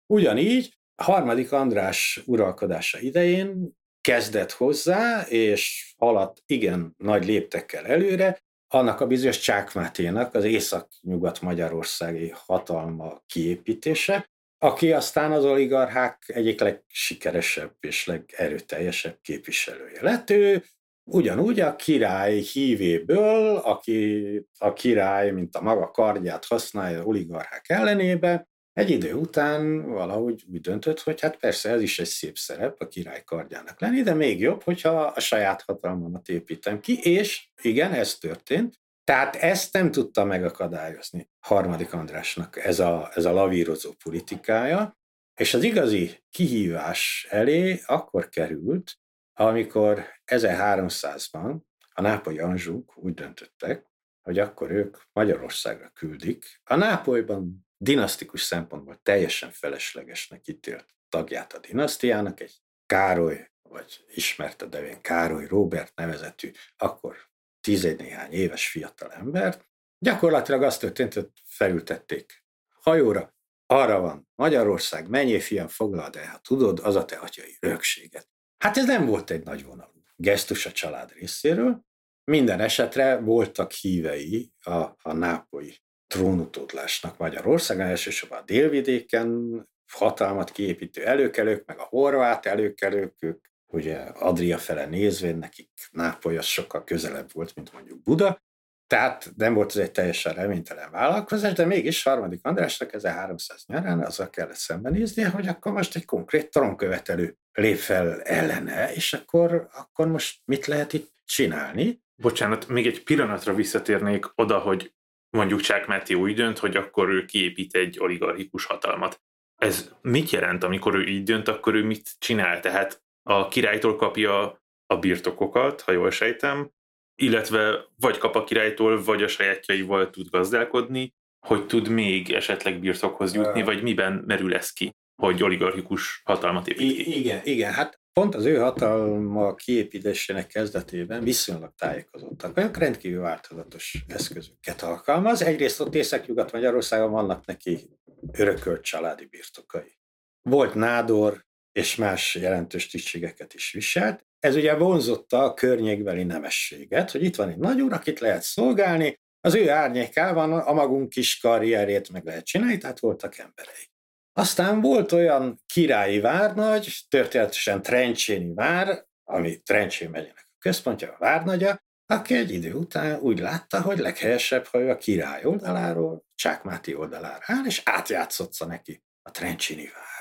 Ugyanígy harmadik András uralkodása idején kezdett hozzá, és haladt igen nagy léptekkel előre, annak a bizonyos Csákmáténak az észak-nyugat-magyarországi hatalma kiépítése, aki aztán az oligarchák egyik legsikeresebb és legerőteljesebb képviselője lett. Ő ugyanúgy a király hívéből, aki a király, mint a maga kardját használja oligarchák ellenébe, egy idő után valahogy úgy döntött, hogy hát persze ez is egy szép szerep a király kardjának lenni, de még jobb, hogyha a saját hatalmamat építem ki, és igen, ez történt. Tehát ezt nem tudta megakadályozni harmadik Andrásnak ez a, ez a lavírozó politikája, és az igazi kihívás elé akkor került, amikor 1300-ban a nápolyi anzsúk úgy döntöttek, hogy akkor ők Magyarországra küldik. A Nápolyban dinasztikus szempontból teljesen feleslegesnek ítélt tagját a dinasztiának, egy Károly, vagy ismerte devén Károly Robert nevezetű, akkor tízegy néhány éves fiatal embert, gyakorlatilag azt történt, hogy felültették hajóra, arra van, Magyarország, menjél fiam, foglald el, ha tudod, az a te atyai rögséget. Hát ez nem volt egy nagy vonalú gesztus a család részéről, minden esetre voltak hívei a, a nápolyi trónutódlásnak Magyarországon, elsősorban a délvidéken, hatalmat kiépítő előkelők, meg a horvát előkelők, ők ugye Adria fele nézvén nekik Nápoly az sokkal közelebb volt, mint mondjuk Buda, tehát nem volt ez egy teljesen reménytelen vállalkozás, de mégis harmadik Andrásnak 1300 nyarán azzal kellett szembenéznie, hogy akkor most egy konkrét tronkövetelő lép fel ellene, és akkor, akkor most mit lehet itt csinálni? Bocsánat, még egy pillanatra visszatérnék oda, hogy mondjuk Csák Máté úgy dönt, hogy akkor ő kiépít egy oligarchikus hatalmat. Ez mit jelent, amikor ő így dönt, akkor ő mit csinál? Tehát a királytól kapja a birtokokat, ha jól sejtem, illetve vagy kap a királytól, vagy a sajátjaival tud gazdálkodni, hogy tud még esetleg birtokhoz jutni, vagy miben merül ez ki, hogy oligarchikus hatalmat épít ki? Igen, igen, hát pont az ő hatalma kiépítésének kezdetében viszonylag tájékozottak. Ők rendkívül változatos eszközöket alkalmaz. Egyrészt ott Észak-Nyugat-Magyarországon vannak neki örökölt családi birtokai. Volt nádor, és más jelentős tisztségeket is viselt. Ez ugye vonzotta a környékbeli nemességet, hogy itt van egy nagy úr, akit lehet szolgálni, az ő árnyékában a magunk kis karrierét meg lehet csinálni, tehát voltak emberei. Aztán volt olyan királyi várnagy, történetesen Trencséni vár, ami Trencsén megyének a központja, a várnagya, aki egy idő után úgy látta, hogy leghelyesebb, ha ő a király oldaláról, Csákmáti oldalára áll, és átjátszotta neki a Trencsini vár.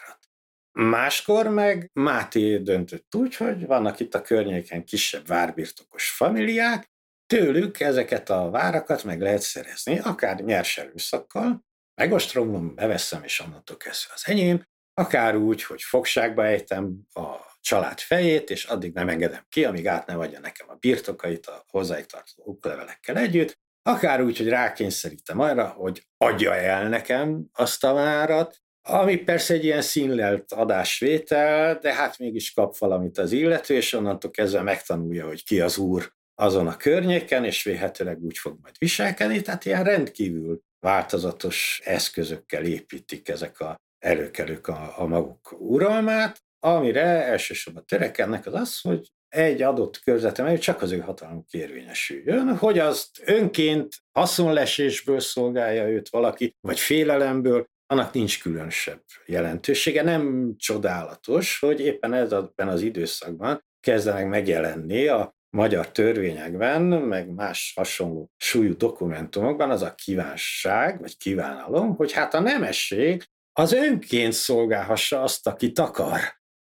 Máskor meg Máté döntött úgy, hogy vannak itt a környéken kisebb várbirtokos familiák, tőlük ezeket a várakat meg lehet szerezni, akár nyers erőszakkal, megostromlom, beveszem, és onnantól kezdve az enyém, akár úgy, hogy fogságba ejtem a család fejét, és addig nem engedem ki, amíg át nem adja nekem a birtokait a hozzáig tartozó oklevelekkel együtt, akár úgy, hogy rákényszerítem arra, hogy adja el nekem azt a várat, ami persze egy ilyen színlelt adásvétel, de hát mégis kap valamit az illető, és onnantól kezdve megtanulja, hogy ki az úr azon a környéken, és véhetőleg úgy fog majd viselkedni, tehát ilyen rendkívül változatos eszközökkel építik ezek a előkelők a, a maguk uralmát, amire elsősorban törekednek az az, hogy egy adott körzeten csak az ő hatalmuk érvényesüljön, hogy azt önként haszonlesésből szolgálja őt valaki, vagy félelemből, annak nincs különösebb jelentősége. Nem csodálatos, hogy éppen ebben az időszakban kezdenek megjelenni a magyar törvényekben, meg más hasonló súlyú dokumentumokban az a kívánság, vagy kívánalom, hogy hát a nemesség az önként szolgálhassa azt, akit akar.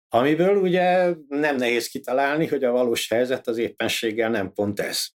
Amiből ugye nem nehéz kitalálni, hogy a valós helyzet az éppenséggel nem pont ez.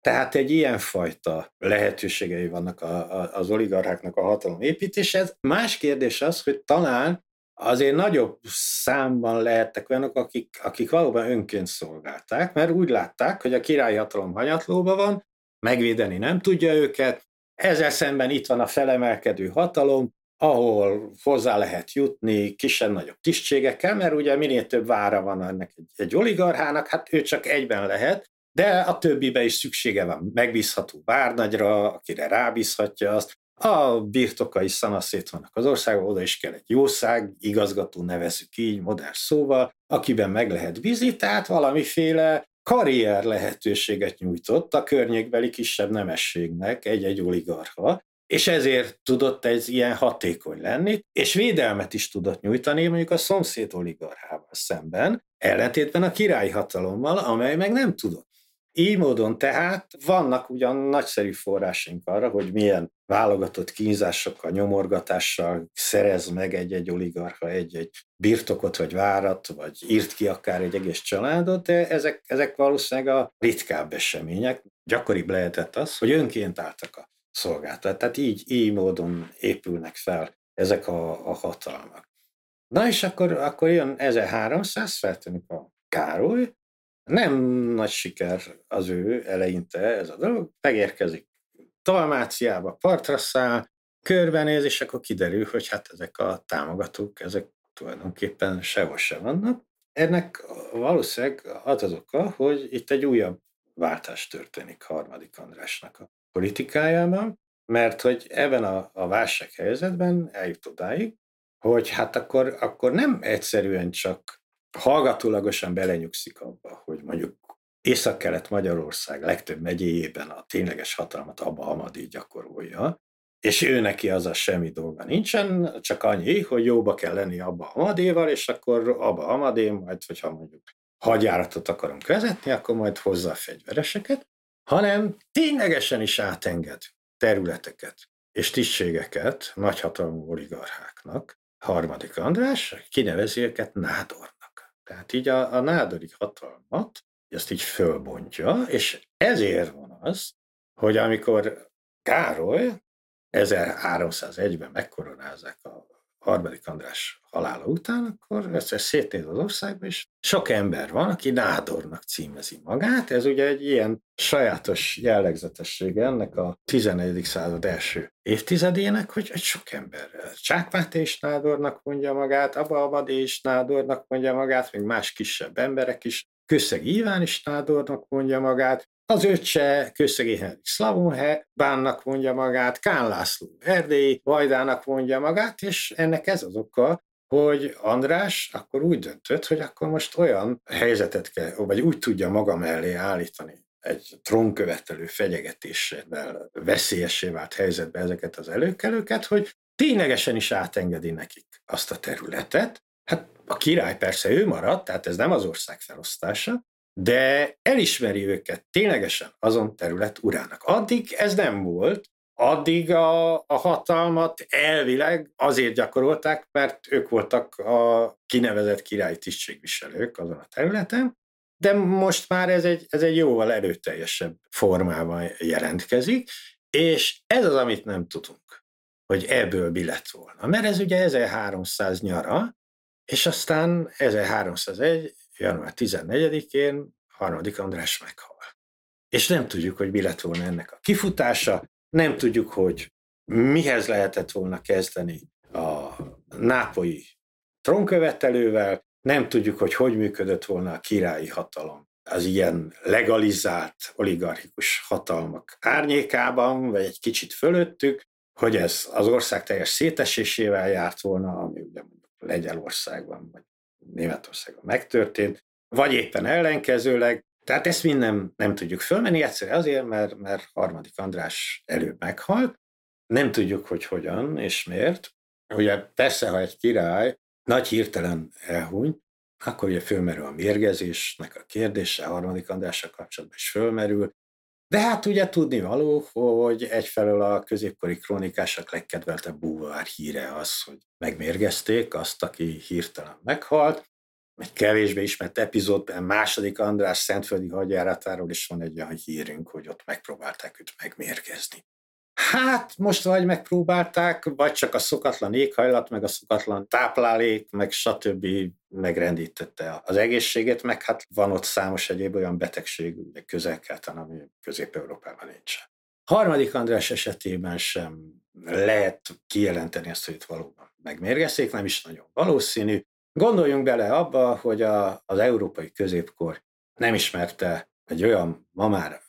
Tehát egy ilyenfajta lehetőségei vannak a, a, az oligarcháknak a hatalom építéshez. Más kérdés az, hogy talán azért nagyobb számban lehettek olyanok, akik, akik valóban önként szolgálták, mert úgy látták, hogy a királyi hatalom hanyatlóban van, megvédeni nem tudja őket, ezzel szemben itt van a felemelkedő hatalom, ahol hozzá lehet jutni kisebb-nagyobb tisztségekkel, mert ugye minél több vára van ennek egy, egy oligarchának, hát ő csak egyben lehet, de a többibe is szüksége van. Megbízható várnagyra, akire rábízhatja azt, a birtokai szanaszét vannak az országban, oda is kell egy jószág, igazgató nevezük így, modern szóval, akiben meg lehet bízni, tehát valamiféle karrier lehetőséget nyújtott a környékbeli kisebb nemességnek egy-egy oligarcha, és ezért tudott ez ilyen hatékony lenni, és védelmet is tudott nyújtani mondjuk a szomszéd oligarchával szemben, ellentétben a királyi hatalommal, amely meg nem tudott. Így módon tehát vannak ugyan nagyszerű forrásaink arra, hogy milyen válogatott kínzásokkal, nyomorgatással szerez meg egy-egy oligarcha egy-egy birtokot, vagy várat, vagy írt ki akár egy egész családot, de ezek, ezek valószínűleg a ritkább események. Gyakoribb lehetett az, hogy önként álltak a szolgáltat. Tehát így, így módon épülnek fel ezek a, a hatalmak. Na és akkor, akkor jön 1300, feltűnik a Károly, nem nagy siker az ő eleinte ez a dolog, megérkezik Dalmáciába, partra száll, körbenéz, és akkor kiderül, hogy hát ezek a támogatók, ezek tulajdonképpen sehol se vannak. Ennek valószínűleg az az oka, hogy itt egy újabb váltás történik harmadik Andrásnak a politikájában, mert hogy ebben a, a válsághelyzetben eljut odáig, hogy hát akkor, akkor nem egyszerűen csak hallgatólagosan belenyugszik abba, hogy mondjuk Észak-Kelet Magyarország legtöbb megyéjében a tényleges hatalmat Abba Hamadi gyakorolja, és ő neki az a semmi dolga nincsen, csak annyi, hogy jóba kell lenni Abba Hamadéval, és akkor Abba Hamadé majd, hogyha mondjuk hadjáratot akarunk vezetni, akkor majd hozza a fegyvereseket, hanem ténylegesen is átenged területeket és tisztségeket nagyhatalmú oligarcháknak, harmadik András kinevezi őket nádornak. Tehát így a, a nádori hatalmat, ezt így fölbontja, és ezért van az, hogy amikor Károly 1301-ben megkoronázzák a harmadik András halála után, akkor egyszer szétnéz az országba, és sok ember van, aki nádornak címezi magát. Ez ugye egy ilyen sajátos jellegzetessége ennek a 11. század első évtizedének, hogy egy sok ember. Csákmáté is nádornak mondja magát, Abba Abadé is nádornak mondja magát, még más kisebb emberek is. Köszeg Iván is nádornak mondja magát, az öccse Köszegi Henrik Szlavonhe bánnak mondja magát, Kán László Erdély Vajdának mondja magát, és ennek ez az oka, hogy András akkor úgy döntött, hogy akkor most olyan helyzetet kell, vagy úgy tudja maga mellé állítani egy trónkövetelő fenyegetésével veszélyessé vált helyzetbe ezeket az előkelőket, hogy ténylegesen is átengedi nekik azt a területet. Hát a király persze ő maradt, tehát ez nem az ország felosztása, de elismeri őket ténylegesen azon terület urának. Addig ez nem volt, addig a, a hatalmat elvileg azért gyakorolták, mert ők voltak a kinevezett királyi tisztségviselők azon a területen, de most már ez egy, ez egy jóval erőteljesebb formában jelentkezik, és ez az, amit nem tudunk, hogy ebből mi lett volna. Mert ez ugye 1300 nyara, és aztán 1301 január 14-én harmadik András meghal. És nem tudjuk, hogy mi lett volna ennek a kifutása, nem tudjuk, hogy mihez lehetett volna kezdeni a nápolyi trónkövetelővel, nem tudjuk, hogy hogy működött volna a királyi hatalom az ilyen legalizált oligarchikus hatalmak árnyékában, vagy egy kicsit fölöttük, hogy ez az ország teljes szétesésével járt volna, ami ugye Lengyelországban, vagy Németországban megtörtént, vagy éppen ellenkezőleg. Tehát ezt mind nem, nem tudjuk fölmenni, egyszerűen azért, mert, mert harmadik András előbb meghalt. Nem tudjuk, hogy hogyan és miért. Ugye persze, ha egy király nagy hirtelen elhuny, akkor ugye fölmerül a mérgezésnek a kérdése, a harmadik Andrással kapcsolatban is fölmerül. De hát ugye tudni való, hogy egyfelől a középkori krónikások legkedveltebb búvár híre az, hogy megmérgezték azt, aki hirtelen meghalt, egy kevésbé ismert epizódban, második András Szentföldi hadjáratáról is van egy olyan hírünk, hogy ott megpróbálták őt megmérgezni. Hát most vagy megpróbálták, vagy csak a szokatlan éghajlat, meg a szokatlan táplálék, meg stb. megrendítette az egészséget, meg hát van ott számos egyéb olyan betegség, közel ami Közép-Európában nincsen. Harmadik András esetében sem lehet kijelenteni azt, hogy itt valóban megmérgezték, nem is nagyon valószínű. Gondoljunk bele abba, hogy a, az európai középkor nem ismerte egy olyan ma már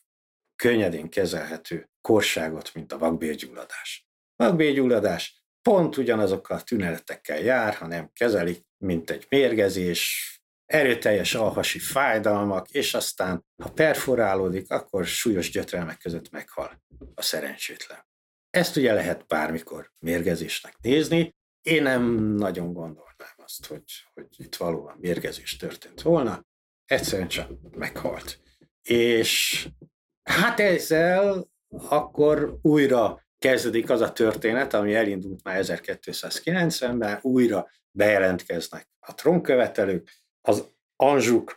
könnyedén kezelhető korságot, mint a vakbélgyulladás. Vakbélgyulladás pont ugyanazokkal a tünetekkel jár, ha nem kezelik, mint egy mérgezés, erőteljes alhasi fájdalmak, és aztán, ha perforálódik, akkor súlyos gyötrelmek között meghal a szerencsétlen. Ezt ugye lehet bármikor mérgezésnek nézni. Én nem nagyon gondolnám azt, hogy, hogy itt valóban mérgezés történt volna. Egyszerűen csak meghalt. És hát ezzel akkor újra kezdődik az a történet, ami elindult már 1290-ben, újra bejelentkeznek a trónkövetelők, az Anzsuk,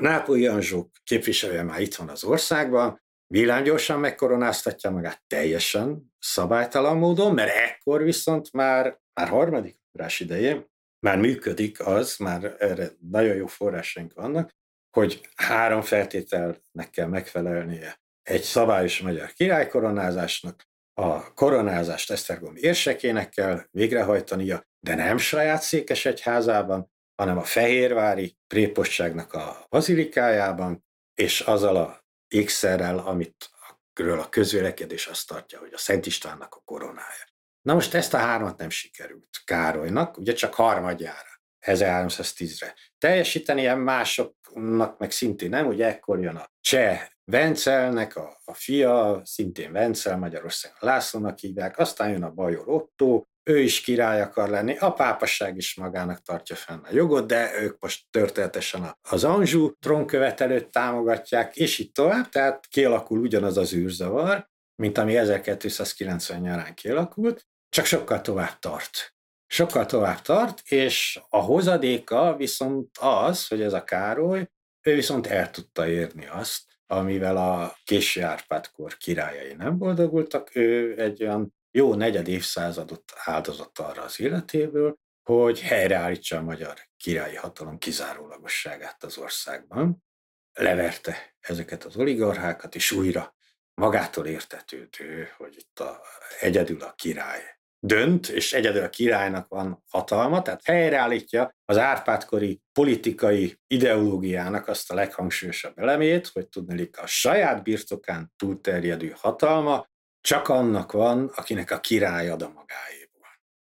nápolyi Anzsuk képviselője már itt van az országban, villámgyorsan megkoronáztatja magát teljesen szabálytalan módon, mert ekkor viszont már, már harmadik órás idején már működik az, már erre nagyon jó forrásaink vannak, hogy három feltételnek kell megfelelnie egy szabályos magyar királykoronázásnak, a koronázást Esztergom érsekének kell végrehajtania, de nem saját székesegyházában, hanem a Fehérvári prépostságnak a bazilikájában, és azzal a ékszerrel, amit ről a közvélekedés azt tartja, hogy a Szent Istvánnak a koronája. Na most ezt a hármat nem sikerült Károlynak, ugye csak harmadjára, 1310-re teljesítenie, másoknak meg szintén nem, ugye ekkor jön a cseh Vencelnek a, a fia, szintén Vencel, Magyarországon Lászlónak hívják, aztán jön a Bajor Otto, ő is király akar lenni, a pápasság is magának tartja fenn a jogot, de ők most történetesen az Anzsú trónkövetelőt támogatják, és itt tovább, tehát kialakul ugyanaz az űrzavar, mint ami 1290 nyarán kialakult, csak sokkal tovább tart. Sokkal tovább tart, és a hozadéka viszont az, hogy ez a Károly, ő viszont el tudta érni azt, amivel a késő Árpádkor királyai nem boldogultak, ő egy olyan jó negyed évszázadot áldozott arra az életéből, hogy helyreállítsa a magyar királyi hatalom kizárólagosságát az országban. Leverte ezeket az oligarchákat, és újra magától értetődő, hogy itt a, egyedül a király dönt, és egyedül a királynak van hatalma, tehát helyreállítja az árpádkori politikai ideológiának azt a leghangsúlyosabb elemét, hogy tudni a saját birtokán túlterjedő hatalma csak annak van, akinek a király ad a magáéból.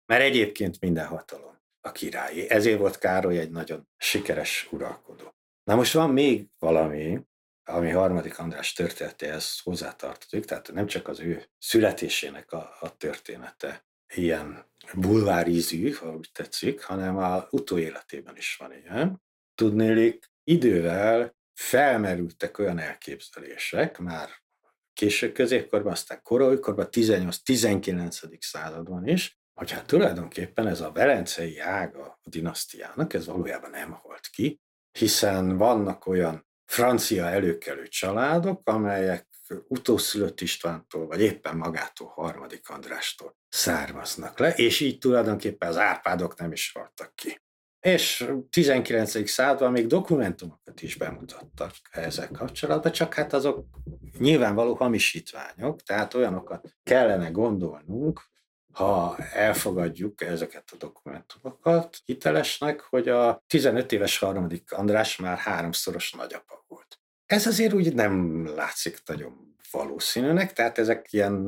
Mert egyébként minden hatalom a királyé. Ezért volt Károly egy nagyon sikeres uralkodó. Na most van még valami, ami harmadik András történetéhez hozzátartozik, tehát nem csak az ő születésének a, a története ilyen bulvárízű, ha úgy tetszik, hanem a utóéletében is van ilyen. Tudnélik, idővel felmerültek olyan elképzelések, már késő középkorban, aztán korolykorban, 18-19. században is, hogy hát tulajdonképpen ez a velencei ága a dinasztiának, ez valójában nem halt ki, hiszen vannak olyan francia előkelő családok, amelyek utószülött Istvántól, vagy éppen magától harmadik Andrástól származnak le, és így tulajdonképpen az Árpádok nem is haltak ki. És 19. században még dokumentumokat is bemutattak ezzel kapcsolatban, csak hát azok nyilvánvaló hamisítványok, tehát olyanokat kellene gondolnunk, ha elfogadjuk ezeket a dokumentumokat hitelesnek, hogy a 15 éves harmadik András már háromszoros nagyapa volt. Ez azért úgy nem látszik nagyon valószínűnek, tehát ezek ilyen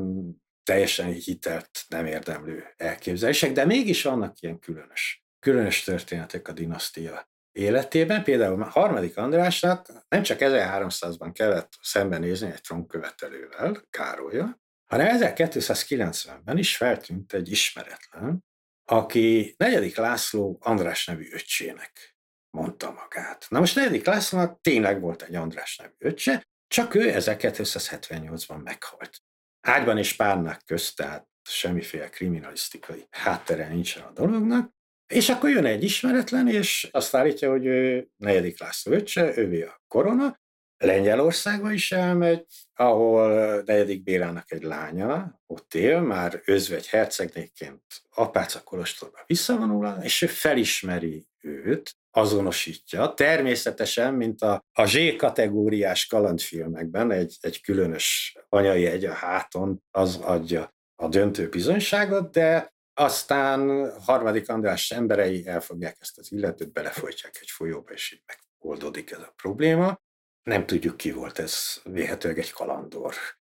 teljesen hitelt nem érdemlő elképzelések, de mégis vannak ilyen különös, különös történetek a dinasztia életében. Például a harmadik Andrásnak nem csak 1300-ban kellett szembenézni egy trónkövetelővel, Károlya, hanem 1290-ben is feltűnt egy ismeretlen, aki negyedik László András nevű öccsének mondta magát. Na most negyedik Lászlónak tényleg volt egy András nevű öccse, csak ő 1278-ban meghalt. Ágyban és párnák közt, tehát semmiféle kriminalisztikai háttere nincsen a dolognak, és akkor jön egy ismeretlen, és azt állítja, hogy ő negyedik László öccse, ővé a korona, Lengyelországba is elmegy, ahol negyedik Bélának egy lánya ott él, már özvegy hercegnéként Apáca Kolostorba visszavonul, és ő felismeri őt, azonosítja. Természetesen, mint a, a Z kategóriás kalandfilmekben egy, egy különös anyai egy a háton, az adja a döntő bizonyságot, de aztán harmadik András emberei elfogják ezt az illetőt, belefolytják egy folyóba, és így megoldódik ez a probléma. Nem tudjuk, ki volt ez, véhetőleg egy kalandor,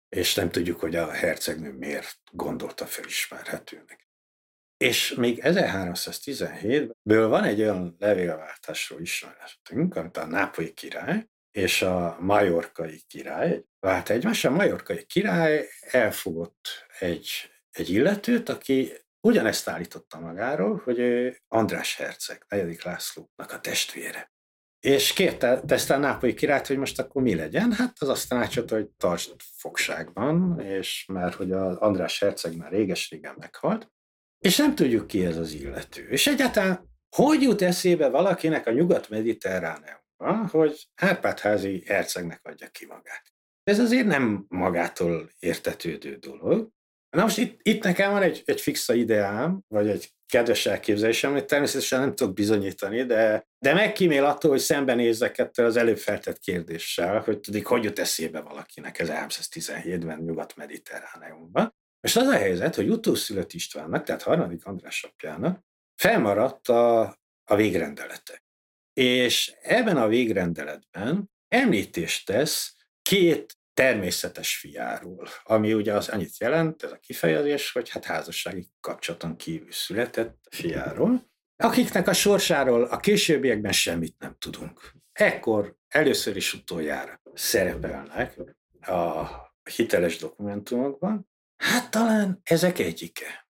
és nem tudjuk, hogy a hercegnő miért gondolta felismerhetőnek. És még 1317-ből van egy olyan levélváltásról ismeretünk, amit a nápolyi király és a majorkai király vált egymás. A majorkai király elfogott egy, egy illetőt, aki ugyanezt állította magáról, hogy ő András Herceg, negyedik Lászlónak a testvére. És kérte ezt a nápolyi királyt, hogy most akkor mi legyen? Hát az azt tanácsolta, hogy tartsd fogságban, és mert hogy az András Herceg már réges-régen meghalt, és nem tudjuk ki ez az illető. És egyáltalán hogy jut eszébe valakinek a nyugat-mediterráneumban, hogy Árpádházi hercegnek adja ki magát? Ez azért nem magától értetődő dolog. Na most itt, itt nekem van egy, egy fixa ideám, vagy egy kedves elképzelésem, amit természetesen nem tudok bizonyítani, de, de megkímél attól, hogy szembenézzek ettől az előbb feltett kérdéssel, hogy tudik, hogy jut eszébe valakinek ez 317-ben nyugat-mediterráneumban. És az a helyzet, hogy utószülött Istvánnak, tehát harmadik András apjának felmaradt a, a végrendelete. És ebben a végrendeletben említést tesz két természetes fiáról, ami ugye az annyit jelent, ez a kifejezés, hogy hát házassági kapcsolaton kívül született fiáról, akiknek a sorsáról a későbbiekben semmit nem tudunk. Ekkor először is utoljára szerepelnek a hiteles dokumentumokban, Hát talán ezek egyike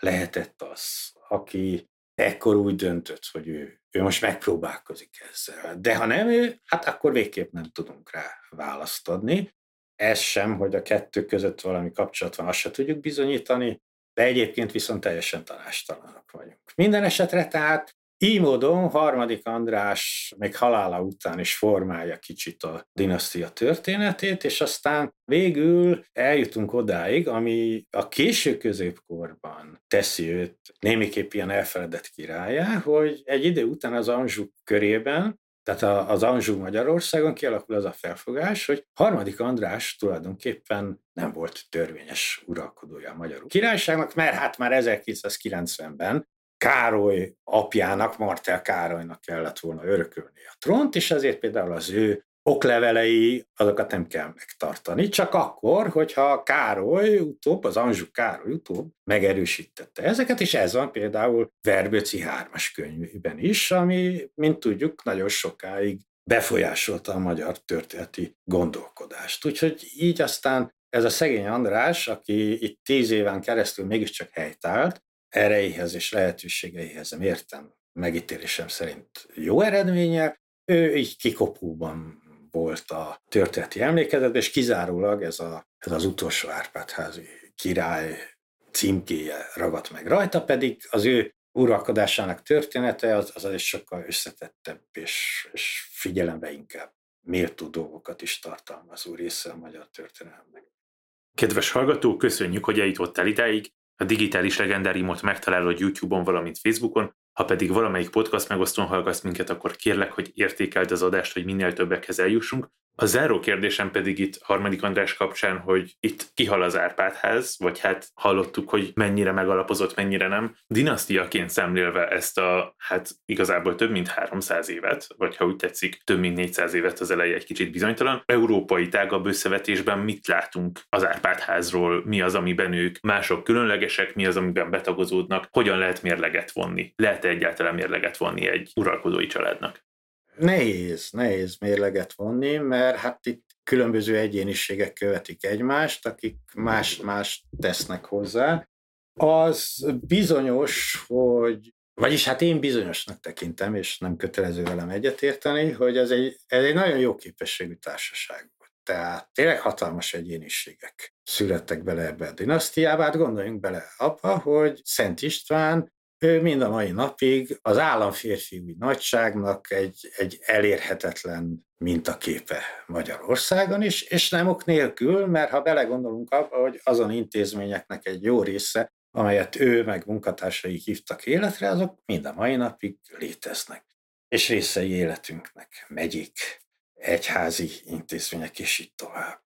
lehetett az, aki ekkor úgy döntött, hogy ő, ő most megpróbálkozik ezzel. De ha nem ő, hát akkor végképp nem tudunk rá választ adni. Ez sem, hogy a kettő között valami kapcsolat van, azt se tudjuk bizonyítani, de egyébként viszont teljesen tanástalanok vagyunk. Minden esetre tehát így módon harmadik András még halála után is formálja kicsit a dinasztia történetét, és aztán végül eljutunk odáig, ami a késő középkorban teszi őt némiképp ilyen elfeledett királyá, hogy egy idő után az Anzsú körében tehát az Anzsú Magyarországon kialakul az a felfogás, hogy harmadik András tulajdonképpen nem volt törvényes uralkodója a magyar királyságnak, mert hát már 1990-ben Károly apjának, Martel Károlynak kellett volna örökölni a trónt, és ezért például az ő oklevelei, azokat nem kell megtartani, csak akkor, hogyha Károly utóbb, az Anzsú Károly utóbb megerősítette ezeket, és ez van például Verbőci hármas könyvében is, ami, mint tudjuk, nagyon sokáig befolyásolta a magyar történeti gondolkodást. Úgyhogy így aztán ez a szegény András, aki itt tíz éven keresztül mégiscsak helytált, erejéhez és lehetőségeihez értem megítélésem szerint jó eredménye, ő így kikopóban volt a történeti emlékezetben, és kizárólag ez, a, ez az utolsó Árpádházi király címkéje ragadt meg rajta, pedig az ő uralkodásának története az, az egy sokkal összetettebb és, és figyelembe inkább méltó dolgokat is tartalmazó része a magyar történelemnek. Kedves hallgató, köszönjük, hogy eljutottál idáig. A digitális legendáriumot megtalálod YouTube-on, valamint Facebookon, ha pedig valamelyik podcast megosztón hallgatsz minket, akkor kérlek, hogy értékeld az adást, hogy minél többekhez eljussunk. A záró kérdésem pedig itt harmadik András kapcsán, hogy itt kihal az Árpádház, vagy hát hallottuk, hogy mennyire megalapozott, mennyire nem. Dinasztiaként szemlélve ezt a, hát igazából több mint 300 évet, vagy ha úgy tetszik, több mint 400 évet az eleje egy kicsit bizonytalan. Európai tágabb összevetésben mit látunk az Árpádházról, mi az, amiben ők mások különlegesek, mi az, amiben betagozódnak, hogyan lehet mérleget vonni? Lehet egyáltalán mérleget vonni egy uralkodói családnak? Nehéz, nehéz mérleget vonni, mert hát itt különböző egyéniségek követik egymást, akik más-más tesznek hozzá. Az bizonyos, hogy vagyis hát én bizonyosnak tekintem, és nem kötelező velem egyetérteni, hogy ez egy, ez egy nagyon jó képességű társaság volt. Tehát tényleg hatalmas egyéniségek születtek bele ebbe a dinasztiába. Hát gondoljunk bele abba, hogy Szent István ő mind a mai napig az államférfiúi nagyságnak egy, egy elérhetetlen mintaképe Magyarországon is, és nem ok nélkül, mert ha belegondolunk abba, hogy azon intézményeknek egy jó része, amelyet ő meg munkatársai hívtak életre, azok mind a mai napig léteznek. És részei életünknek, megyik, egyházi intézmények, és így tovább.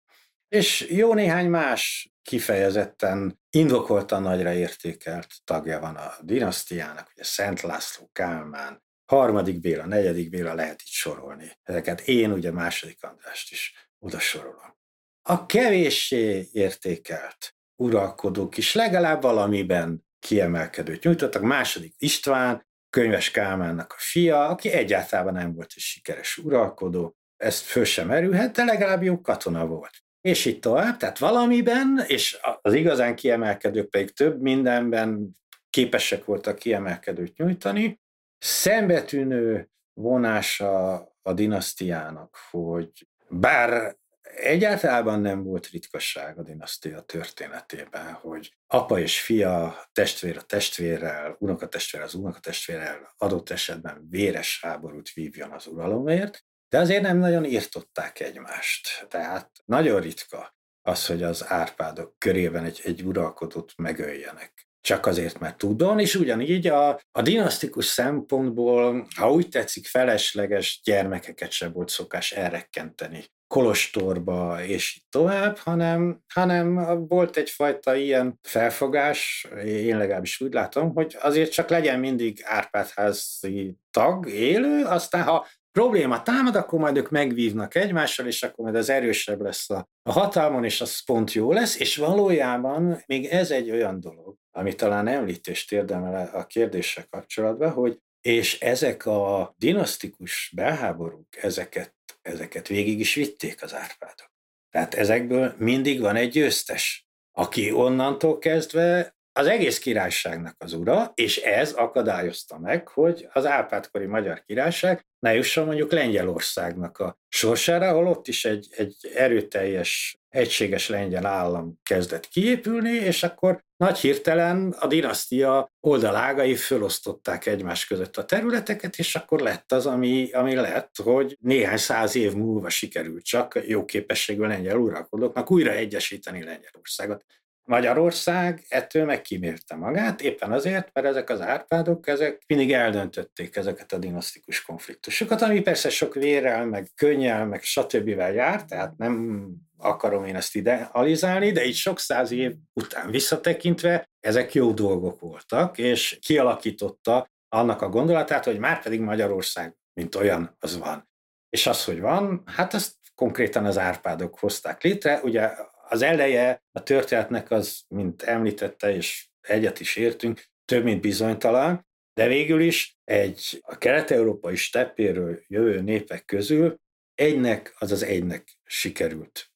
És jó néhány más kifejezetten indokoltan nagyra értékelt tagja van a dinasztiának, ugye Szent László Kálmán, harmadik Béla, negyedik Béla, lehet itt sorolni. Ezeket én ugye második Andrást is oda sorolom. A kevéssé értékelt uralkodók is legalább valamiben kiemelkedőt nyújtottak. Második István, könyves Kálmánnak a fia, aki egyáltalán nem volt egy sikeres uralkodó, ezt föl sem merülhet, de legalább jó katona volt. És itt tovább, tehát valamiben, és az igazán kiemelkedők pedig több mindenben képesek voltak kiemelkedőt nyújtani. Szembetűnő vonása a dinasztiának, hogy bár egyáltalán nem volt ritkasság a dinasztia történetében, hogy apa és fia, testvér a testvérrel, unokatestvér az unokatestvérrel adott esetben véres háborút vívjon az uralomért, de azért nem nagyon írtották egymást. Tehát nagyon ritka az, hogy az árpádok körében egy, egy uralkodót megöljenek. Csak azért, mert tudon, és ugyanígy a, a dinasztikus szempontból, ha úgy tetszik, felesleges gyermekeket se volt szokás elrekkenteni kolostorba, és így tovább, hanem, hanem volt egyfajta ilyen felfogás, én legalábbis úgy látom, hogy azért csak legyen mindig Árpádházi tag, élő, aztán ha probléma támad, akkor majd ők megvívnak egymással, és akkor majd az erősebb lesz a, a hatalmon, és az pont jó lesz, és valójában még ez egy olyan dolog, ami talán említést érdemel a kérdéssel kapcsolatban, hogy és ezek a dinasztikus belháborúk, ezeket, ezeket végig is vitték az Árpádok. Tehát ezekből mindig van egy győztes, aki onnantól kezdve az egész királyságnak az ura, és ez akadályozta meg, hogy az Árpádkori Magyar Királyság ne jusson mondjuk Lengyelországnak a sorsára, ahol ott is egy, egy erőteljes, egységes lengyel állam kezdett kiépülni, és akkor nagy hirtelen a dinasztia oldalágai fölosztották egymás között a területeket, és akkor lett az, ami, ami lett, hogy néhány száz év múlva sikerült csak jó képességű lengyel uralkodóknak újra egyesíteni Lengyelországot. Magyarország ettől megkímérte magát, éppen azért, mert ezek az árpádok, ezek mindig eldöntötték ezeket a dinasztikus konfliktusokat, ami persze sok vérrel, meg könnyel, meg stb. jár, tehát nem akarom én ezt idealizálni, de így sok száz év után visszatekintve ezek jó dolgok voltak, és kialakította annak a gondolatát, hogy már pedig Magyarország, mint olyan, az van. És az, hogy van, hát ezt konkrétan az árpádok hozták létre. Ugye az eleje a történetnek az, mint említette, és egyet is értünk, több mint bizonytalan, de végül is egy a kelet-európai steppéről jövő népek közül egynek, azaz egynek sikerült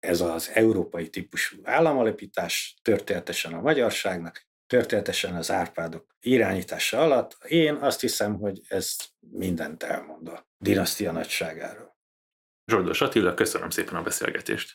ez az európai típusú államalapítás, történetesen a magyarságnak, történetesen az Árpádok irányítása alatt. Én azt hiszem, hogy ez mindent elmond a dinasztia nagyságáról. Zsoldos Attila, köszönöm szépen a beszélgetést.